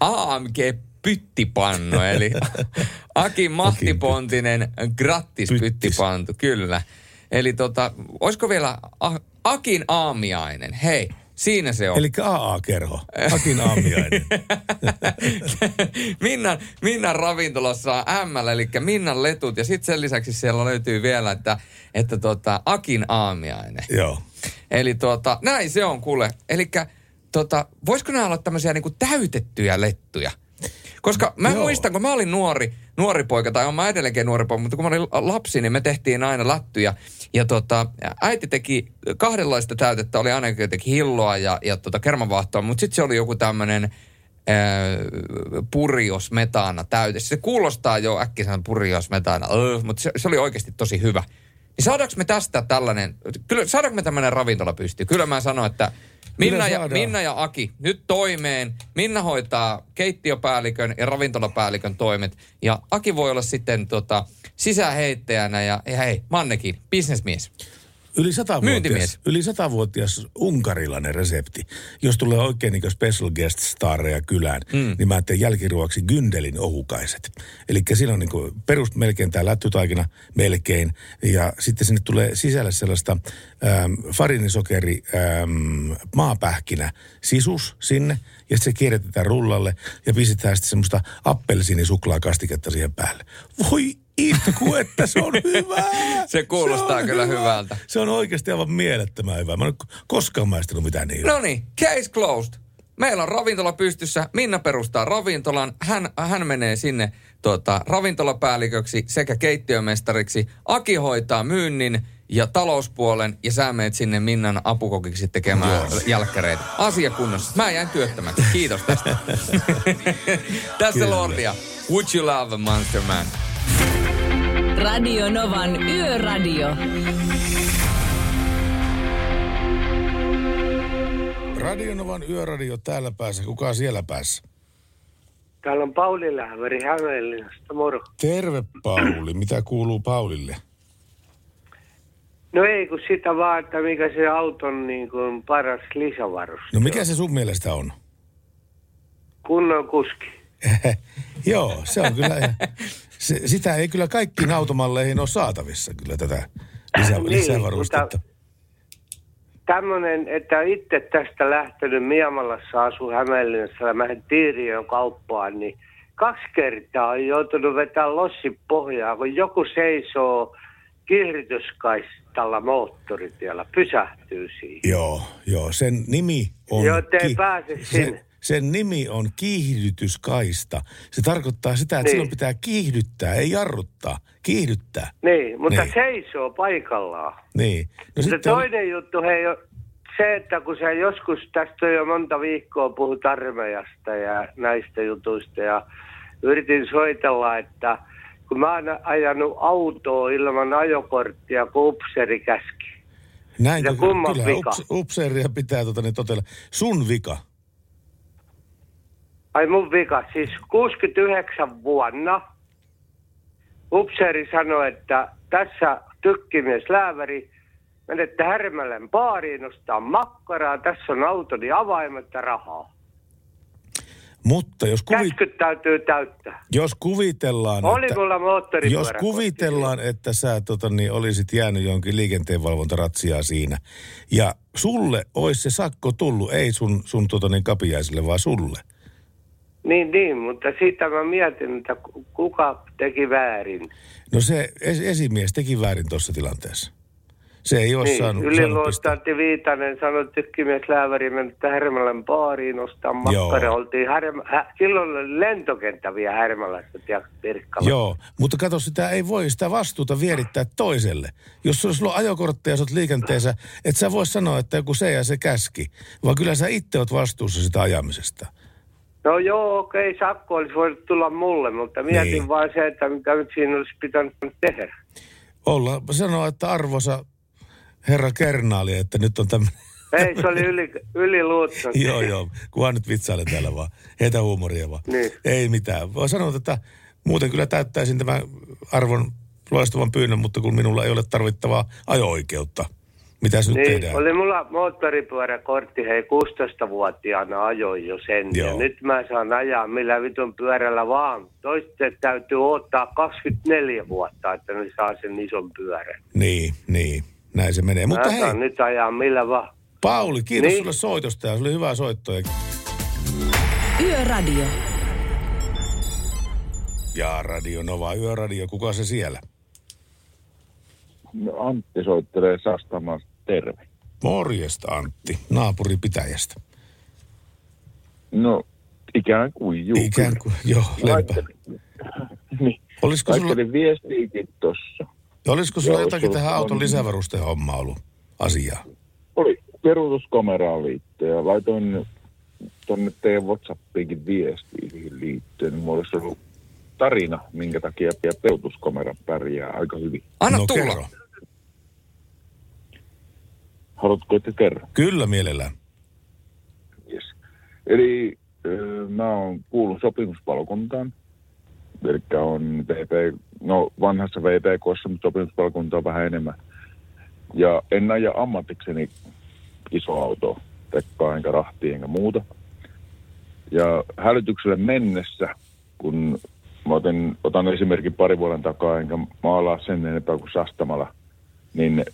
AMG pyttipannu, eli Aki Mahtipontinen grattis pyttipantu, kyllä. Eli tota, olisiko vielä A- Akin aamiainen? Hei, siinä se on. Eli AA-kerho. Akin aamiainen. Minnan, Minnan ravintolassa on ML, eli Minnan letut. Ja sitten sen lisäksi siellä löytyy vielä, että, että tota, Akin aamiainen. Joo. Eli tuota, näin se on kuule. Eli tota, voisiko nämä olla tämmöisiä niinku täytettyjä lettuja? Koska mä Joo. muistan, kun mä olin nuori, nuori poika, tai on mä edelleenkin nuori poika, mutta kun mä olin lapsi, niin me tehtiin aina lattuja. Ja tota, äiti teki kahdenlaista täytettä, oli aina jotenkin hilloa ja, ja tota kermavaahtoa, mutta sitten se oli joku tämmöinen purios metana täyte. Se kuulostaa jo äkkiseltä purios metana, öö, mutta se, se, oli oikeasti tosi hyvä. Niin saadaanko me tästä tällainen, kyllä saadaanko me tämmöinen ravintola pystyy? Kyllä mä sanon, että Minna ja. Minna ja Aki, nyt toimeen. Minna hoitaa keittiöpäällikön ja ravintolapäällikön toimet. Ja Aki voi olla sitten tota, sisäheittäjänä ja, ja hei, Mannekin, bisnesmies. Yli satavuotias, Myyntimies. yli satavuotias unkarilainen resepti. Jos tulee oikein niin special guest stareja kylään, mm. niin mä teen jälkiruoksi Gündelin ohukaiset. Eli siinä on niin kuin perus melkein tämä lättytaikina melkein. Ja sitten sinne tulee sisälle sellaista ähm, farinisokeri ähm, maapähkinä sisus sinne. Ja se kierrätetään rullalle ja pistetään sitten semmoista appelsiinisuklaakastiketta siihen päälle. Voi itku, että se on hyvää! Se kuulostaa on kyllä hyvältä. Se on oikeasti aivan mielettömän hyvä. Mä en koskaan maistanut mitään niin. No niin, case closed. Meillä on ravintola pystyssä. Minna perustaa ravintolan. Hän, hän menee sinne tuota, ravintolapäälliköksi sekä keittiömestariksi. Aki hoitaa myynnin ja talouspuolen ja sä meet sinne Minnan apukokiksi tekemään jälkkäreitä. Asia kunnossa. Mä jäin työttömäksi. Kiitos tästä. Tässä. Lordia. Would you love a monster man? Radio Novan Yöradio. Radionovan yöradio täällä päässä. Kuka siellä päässä? Täällä on Pauli Lähveri Hämeenlinnasta, moro. Terve Pauli. Mitä kuuluu Paulille? No ei kun sitä vaan, että mikä se auton niin kuin paras lisävarus. No mikä se sun mielestä on? Kunnon kuski. Joo, se on kyllä. Se, sitä ei kyllä kaikkiin automalleihin ole saatavissa kyllä tätä lisä, Niin, lisävarustetta. Tämmöinen, että itse tästä lähtenyt Miemalassa asu Hämeenlinnassa ja mä Tiiriön kauppaan, niin kaksi kertaa on joutunut vetää lossin pohjaa, kun joku seisoo kiihdytyskaistalla moottoritiellä, pysähtyy siihen. Joo, joo. Sen nimi on... Joo, te ei pääse sinne. sen, sen nimi on kiihdytyskaista. Se tarkoittaa sitä, että Niin. silloin pitää kiihdyttää, ei jarruttaa. Kiihdyttää. Niin, mutta Niin. seisoo paikallaan. Niin. No No sitten on, toinen juttu, hei, on se, että kun sä joskus, tästä jo monta viikkoa puhut armeijasta ja näistä jutuista ja yritin soitella, että kun mä oon ajanut autoa ilman ajokorttia, kun upseri käski. näin, ja kyllä- kumman kyllä vika? ups, upseeria pitää tota, niin totella. Sun vika. Ai mun vika, siis 69 vuonna upseeri sanoi, että tässä tykkimies lääväri, menette Härmälän baariin, ostaa makkaraa, tässä on autoni avaimet ja rahaa. Mutta jos, kuvi, täytyy täyttää. jos kuvitellaan, Oli että, mulla jos kuvitellaan, että sä tota, niin, olisit jäänyt jonkin liikenteenvalvontaratsiaa siinä, ja sulle olisi se sakko tullut, ei sun, sun tota, niin, kapiaisille, vaan sulle. Niin, niin, mutta siitä mä mietin, että ku- kuka teki väärin. No se es, esimies teki väärin tuossa tilanteessa. Se ei ole Niin, saanut, yliluostanti Viitanen sanoi, että tykkimies lääväri meni Härmälän baariin ostaa makkara. Oltiin Härmä, hä, silloin oli lentokenttä vielä Härmälässä Pirkkala. Joo, mutta kato, sitä ei voi sitä vastuuta vierittää toiselle. Jos sulla on ajokortteja ja sä oot liikenteessä, et sä voi sanoa, että joku se ja se käski, vaan kyllä sä itse oot vastuussa sitä ajamisesta. No joo, okei, sakko olisi voinut tulla mulle, mutta mietin Niin. vaan se, että mitä nyt siinä olisi pitänyt tehdä. Olla sanoa, että arvoisa herra kernaali, että nyt on tämmöinen... Ei, se oli yli, yliluuttanti. joo, joo, kunhan nyt vitsailen täällä vaan. Heitä huumoria vaan. Niin. Ei mitään. Vaan sanoa, että muuten kyllä täyttäisin tämän arvon loistavan pyynnön, mutta kun minulla ei ole tarvittavaa ajo-oikeutta. Mitäs nyt Niin, tehdään? oli mulla moottoripyöräkortti, hei 16-vuotiaana ajoin jo sen. Ja Joo. nyt mä saan ajaa millä vitun pyörällä vaan. Toisten täytyy ottaa 24 vuotta, että ne saa sen ison pyörän. Niin, niin. Näin se menee. Mutta mä hei, saan nyt ajaa millä vaan. Pauli, kiitos Niin. sulle soitosta ja se oli hyvä soitto. Ja- Yöradio. Ja Radio Nova, Yöradio, kuka se siellä? No, Antti soittelee Sastamasta. Terve. Morjesta Antti, naapuripitäjästä. No, ikään kuin juu. Ikään kuin, joo, lempä. Laittelin, niin. Olisiko sulla, Laittelin viestiikin tossa. olisiko sulla Joo, jotakin sulla tähän on- auton lisävarustehommaa ollut asiaa? Oli peruutuskameraan liittyen ja laitoin tonne teidän Whatsappiinkin viestiin siihen liittyen. Mulla olisi ollut tarina, minkä takia peruutuskamera pärjää aika hyvin. Anna No, tulla. kerro. Haluatko, että kerro? Kyllä mielellään. Yes. Eli ö, mä oon kuullut sopimuspalokuntaan. Eli on VP, no vanhassa VPKssa, mutta sopimuspalokunta on vähän enemmän. Ja en aja ammatikseni iso auto, tekkaa enkä rahtia enkä muuta. Ja hälytykselle mennessä, kun mä otin, otan esimerkin pari vuoden takaa, enkä maalaa sen enempää kuin sastamalla, niin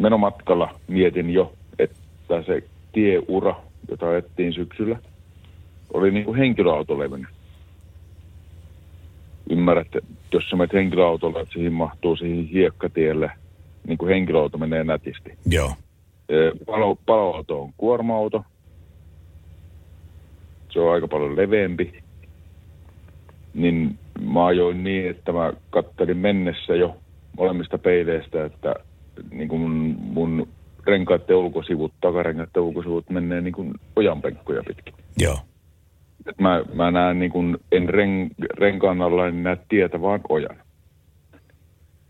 menomatkalla mietin jo, että se tieura, jota ajettiin syksyllä, oli niin kuin henkilöautolevyinen. Ymmärrät, että jos sä menet henkilöautolla, että siihen mahtuu siihen hiekkatielle, niin kuin henkilöauto menee nätisti. Joo. Palo, paloauto on kuorma-auto. Se on aika paljon leveämpi. Niin mä ajoin niin, että mä kattelin mennessä jo molemmista peileistä, että niin kuin mun, mun renkaiden ulkosivut, takarenkaiden ulkosivut menee niin kuin ojanpenkkoja pitkin. Joo. Et mä, mä näen niin kuin, en ren, renkaan alla en näe tietä, vaan ojan.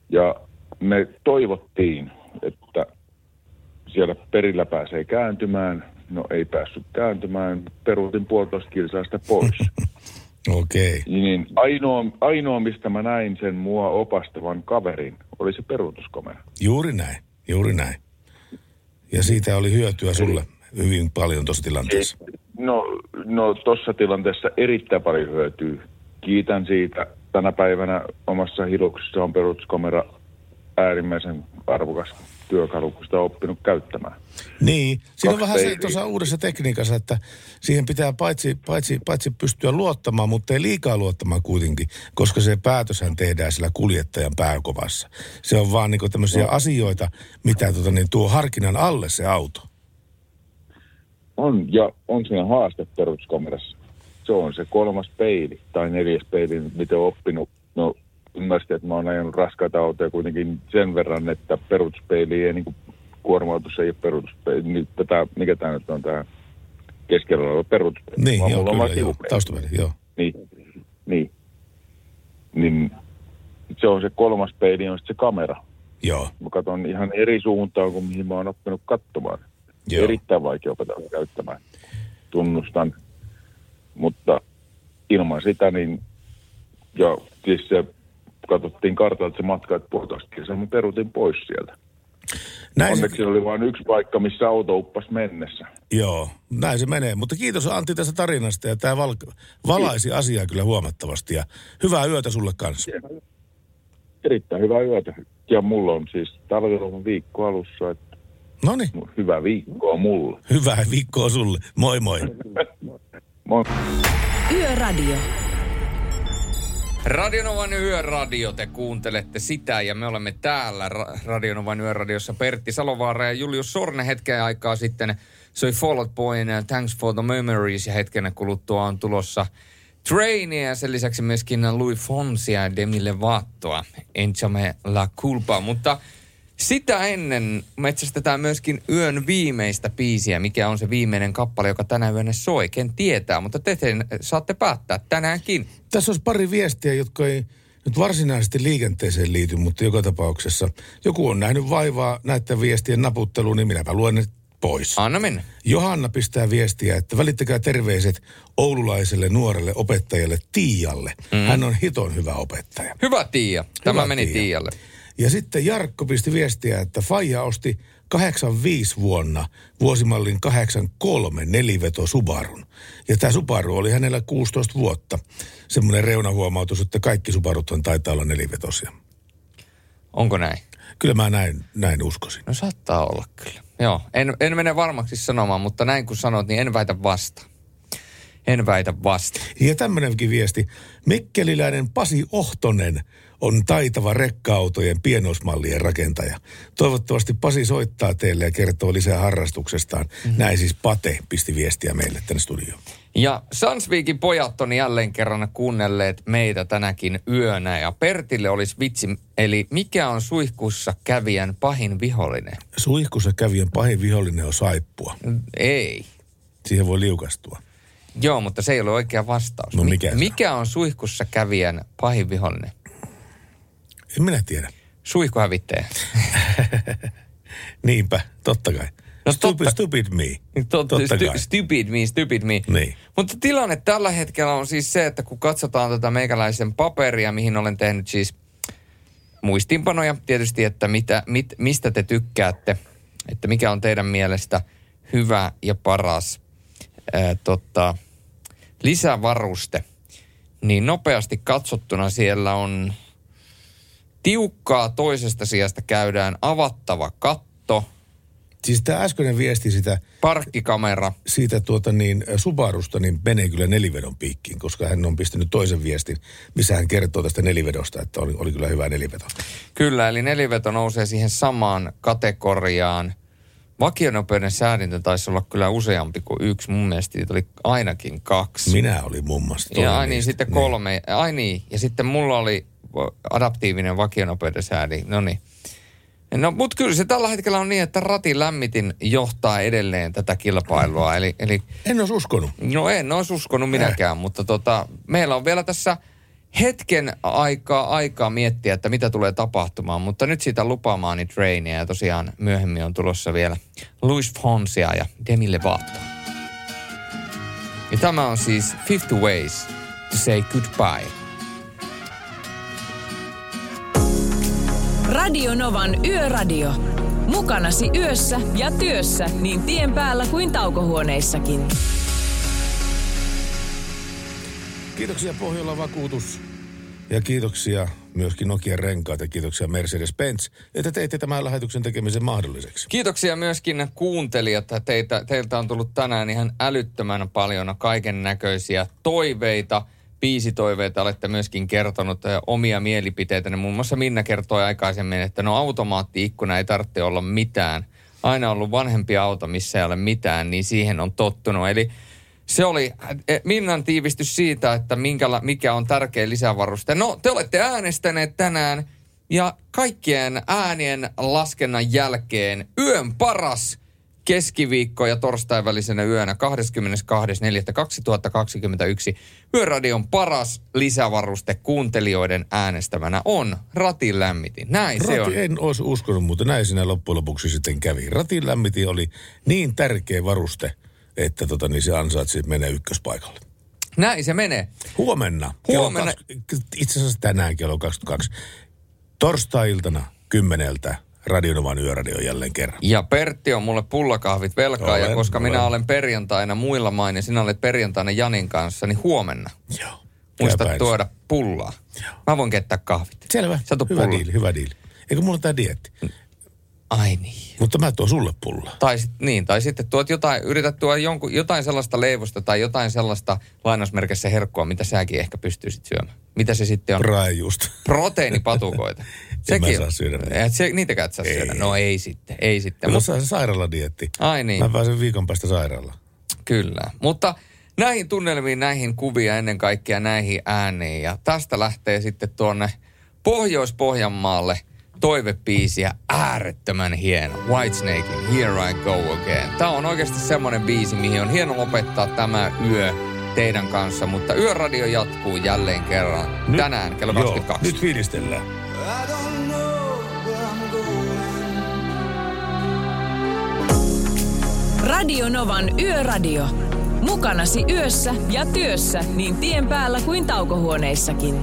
Ja me toivottiin, että siellä perillä pääsee kääntymään. No ei päässyt kääntymään. Peruutin puolitoista kilsaa sitä pois. Okei. Okay. niin ainoa, ainoa, mistä mä näin sen mua opastavan kaverin, oli se peruutuskomero. Juuri näin, juuri näin. Ja siitä oli hyötyä sulle hyvin paljon tuossa tilanteessa. No, no tuossa tilanteessa erittäin paljon hyötyy. Kiitän siitä. Tänä päivänä omassa hiluksessa on peruutuskomera äärimmäisen arvokas työkalu, kun sitä on oppinut käyttämään. Niin, siinä on vähän se tuossa uudessa tekniikassa, että siihen pitää paitsi, paitsi, paitsi pystyä luottamaan, mutta ei liikaa luottamaan kuitenkin, koska se päätöshän tehdään sillä kuljettajan pääkovassa. Se on vaan niinku tämmöisiä No. asioita, mitä tota, niin tuo harkinnan alle se auto. On, ja on siinä haaste peruutuskamerassa. Se on se kolmas peili tai neljäs peili, mitä on oppinut. No, ymmärsin, että mä oon ajanut raskaita autoja kuitenkin sen verran, että peruutuspeili ei niin kuin kuorma-autossa ei ole peruutuspeili. Nyt tätä, mikä tämä nyt on tämä keskellä oleva peruutuspeili. Niin, vaan joo, mulla on vain kyllä, joo. Taustapeili, joo. Niin, niin. Niin se on se kolmas peili, on sitten se kamera. Joo. Mä katson ihan eri suuntaan kuin mihin mä oon oppinut katsomaan. Joo. Erittäin vaikea opetella käyttämään. Tunnustan. Mutta ilman sitä, niin ja siis se, katsottiin kartalta se matka, että puolitoista kilsaa, mä peruutin pois sieltä. Näin se, Onneksi oli vain yksi paikka, missä auto uppas mennessä. joo, näin se menee. Mutta kiitos Antti tästä tarinasta ja tämä val, valaisi asiaa kyllä huomattavasti. Ja hyvää yötä sulle kanssa. Erittäin hyvää yötä. Ja mulla on siis talviloman viikko alussa, että No niin, hyvää viikkoa mulle. hyvää viikkoa sulle. Moi moi. Moi. Yöradio. Radionovan yöradio, te kuuntelette sitä ja me olemme täällä Ra- Radionovan yöradiossa Pertti Salovaara ja Julius Sorne hetken aikaa sitten soi Fall Out Boyn uh, Thanks for the Memories ja hetken kuluttua on tulossa Trainia ja sen lisäksi myöskin Louis Fonsia ja Demi Lovattoa, Enchame la culpa, mutta sitä ennen metsästetään myöskin yön viimeistä biisiä, mikä on se viimeinen kappale, joka tänä yönä soi. Ken tietää, mutta te sen saatte päättää tänäänkin. Tässä olisi pari viestiä, jotka ei nyt varsinaisesti liikenteeseen liity, mutta joka tapauksessa joku on nähnyt vaivaa näiden viestien naputteluun, niin minäpä luen ne pois. Anna mennä. Johanna pistää viestiä, että välittäkää terveiset oululaiselle nuorelle opettajalle Tiialle. Mm. Hän on hiton hyvä opettaja. Hyvä Tiia. Tämä Hyvä meni Tiia. Tiialle. Ja sitten Jarkko pisti viestiä, että Faija osti 85 vuonna vuosimallin 83 neliveto Subarun. Ja tämä Subaru oli hänellä 16 vuotta. Semmoinen reunahuomautus, että kaikki Subaruthan taitaa olla nelivetosia. Onko näin? Kyllä mä näin, näin uskoisin. No saattaa olla kyllä. Joo, en, en mene varmaksi sanomaan, mutta näin kun sanot, niin en väitä vasta. En väitä vasta. Ja tämmöinenkin viesti. Mikkeliläinen Pasi Ohtonen on taitava rekka-autojen pienoismallien rakentaja. Toivottavasti Pasi soittaa teille ja kertoo lisää harrastuksestaan. Mm-hmm. Näin siis Pate pisti viestiä meille tänne studioon. Ja Sansviikin pojat on jälleen kerran kuunnelleet meitä tänäkin yönä. Ja Pertille olisi vitsi, eli mikä on suihkussa kävijän pahin vihollinen? Suihkussa kävijän pahin vihollinen on saippua. Ei. Siihen voi liukastua. Joo, mutta se ei ole oikea vastaus. No mikä mikä on suihkussa kävijän pahin vihollinen? En minä tiedä. Suihkuhävittäjä. Niinpä, totta kai. No stupid, totta. stupid me. Totta, Totta stu, kai. stupid me, stupid me. Niin. Mutta tilanne tällä hetkellä on siis se, että kun katsotaan tätä meikäläisen paperia, mihin olen tehnyt siis muistiinpanoja tietysti, että mitä, mit, mistä te tykkäätte, että mikä on teidän mielestä hyvä ja paras ää, tota, lisävaruste, niin nopeasti katsottuna siellä on tiukkaa toisesta sijasta käydään avattava katto, Siis tämä äskeinen viesti sitä, parkkikamera, siitä tuota niin, Subarusta, niin menee kyllä nelivedon piikkiin, koska hän on pistänyt toisen viestin, missä hän kertoo tästä nelivedosta, että oli, oli kyllä hyvä nelivedo. Kyllä, eli neliveto nousee siihen samaan kategoriaan. Vakionopeuden säädintä taisi olla kyllä useampi kuin yksi. Mun mielestä niitä oli ainakin kaksi. Minä olin muun muassa Ja ai niin, sitten kolme. Ai niin, ja sitten mulla oli adaptiivinen vakionopeuden säädi. No niin. No, mutta kyllä se tällä hetkellä on niin, että ratin lämmitin johtaa edelleen tätä kilpailua. Eli, eli En olisi uskonut. No en olisi uskonut minäkään, mutta tota, meillä on vielä tässä hetken aikaa, aikaa miettiä, että mitä tulee tapahtumaan, mutta nyt siitä lupaamaani trainia ja tosiaan myöhemmin on tulossa vielä Luis Fonsia ja Demi Lovato. Ja tämä on siis 50 Ways to Say Goodbye. Radio Novan Yöradio. Mukanasi yössä ja työssä niin tien päällä kuin taukohuoneissakin. Kiitoksia Pohjola Vakuutus ja kiitoksia myöskin Nokian renkaat ja kiitoksia Mercedes-Benz, että teitte tämän lähetyksen tekemisen mahdolliseksi. Kiitoksia myöskin kuuntelijat. Teitä, teiltä on tullut tänään ihan älyttömän paljon kaiken näköisiä toiveita. Biisitoiveita olette myöskin kertonut eh, omia mielipiteitä. Muun muassa Minna kertoi aikaisemmin, että no automaatti-ikkuna ei tarvitse olla mitään. Aina ollut vanhempi auto, missä ei ole mitään, niin siihen on tottunut. Eli se oli eh, Minnan tiivistys siitä, että minkäla, mikä on tärkeä lisävaruste. No, te olette äänestäneet tänään ja kaikkien äänien laskennan jälkeen yön paras keskiviikko ja torstain välisenä yönä 22.4.2021 Yöradion paras lisävaruste kuuntelijoiden äänestämänä on ratin lämmitin. Näin se on. Rati, en olisi uskonut, mutta näin siinä loppujen lopuksi sitten kävi. Ratin lämmitin oli niin tärkeä varuste, että tota, niin se ansaitsi mennä ykköspaikalle. Näin se menee. Huomenna. Huomenna. kaksi- itse asiassa tänään kello 22. Torstai-iltana kymmeneltä Radionovan yöradio jälleen kerran. Ja Pertti on mulle pullakahvit velkaa, ja Olen, koska minä olen. olen perjantaina muilla main ja sinä olet perjantaina Janin kanssa, niin huomenna Joo. muista Käypä tuoda pullaa. Mä voin keittää kahvit. Selvä. Sä Hyvä diili, hyvä diili. Eikö mulla tää dietti? Ai niin. Mutta mä tuon sulle pullaa. Tai, sit, niin, tai sitten tuot jotain, yrität tuoda jonkun, jotain sellaista leivosta tai jotain sellaista lainausmerkissä herkkua, mitä säkin ehkä pystyisit syömään. Mitä se sitten on? Raajusta. Proteiinipatukoita. En mä saa syödä niitä. Et se, niitäkään et saa Ei. syödä. No ei sitten, ei sitten. Mutta Mut, se sairaaladietti. ai niin. Mä pääsen viikon päästä sairaalaan. Kyllä. Mutta näihin tunnelmiin, näihin kuvia ennen kaikkea näihin ääniin. Ja tästä lähtee sitten tuonne Pohjois-Pohjanmaalle toivebiisiä äärettömän hieno. Whitesnakein Here I Go Again. Tämä on oikeasti semmoinen biisi, mihin on hieno lopettaa tämä yö teidän kanssa. Mutta yöradio jatkuu jälleen kerran Nyt- tänään kello Joo, 22. nyt fiilistellään. Radio Novan Yöradio. Mukanasi yössä ja työssä niin tien päällä kuin taukohuoneissakin.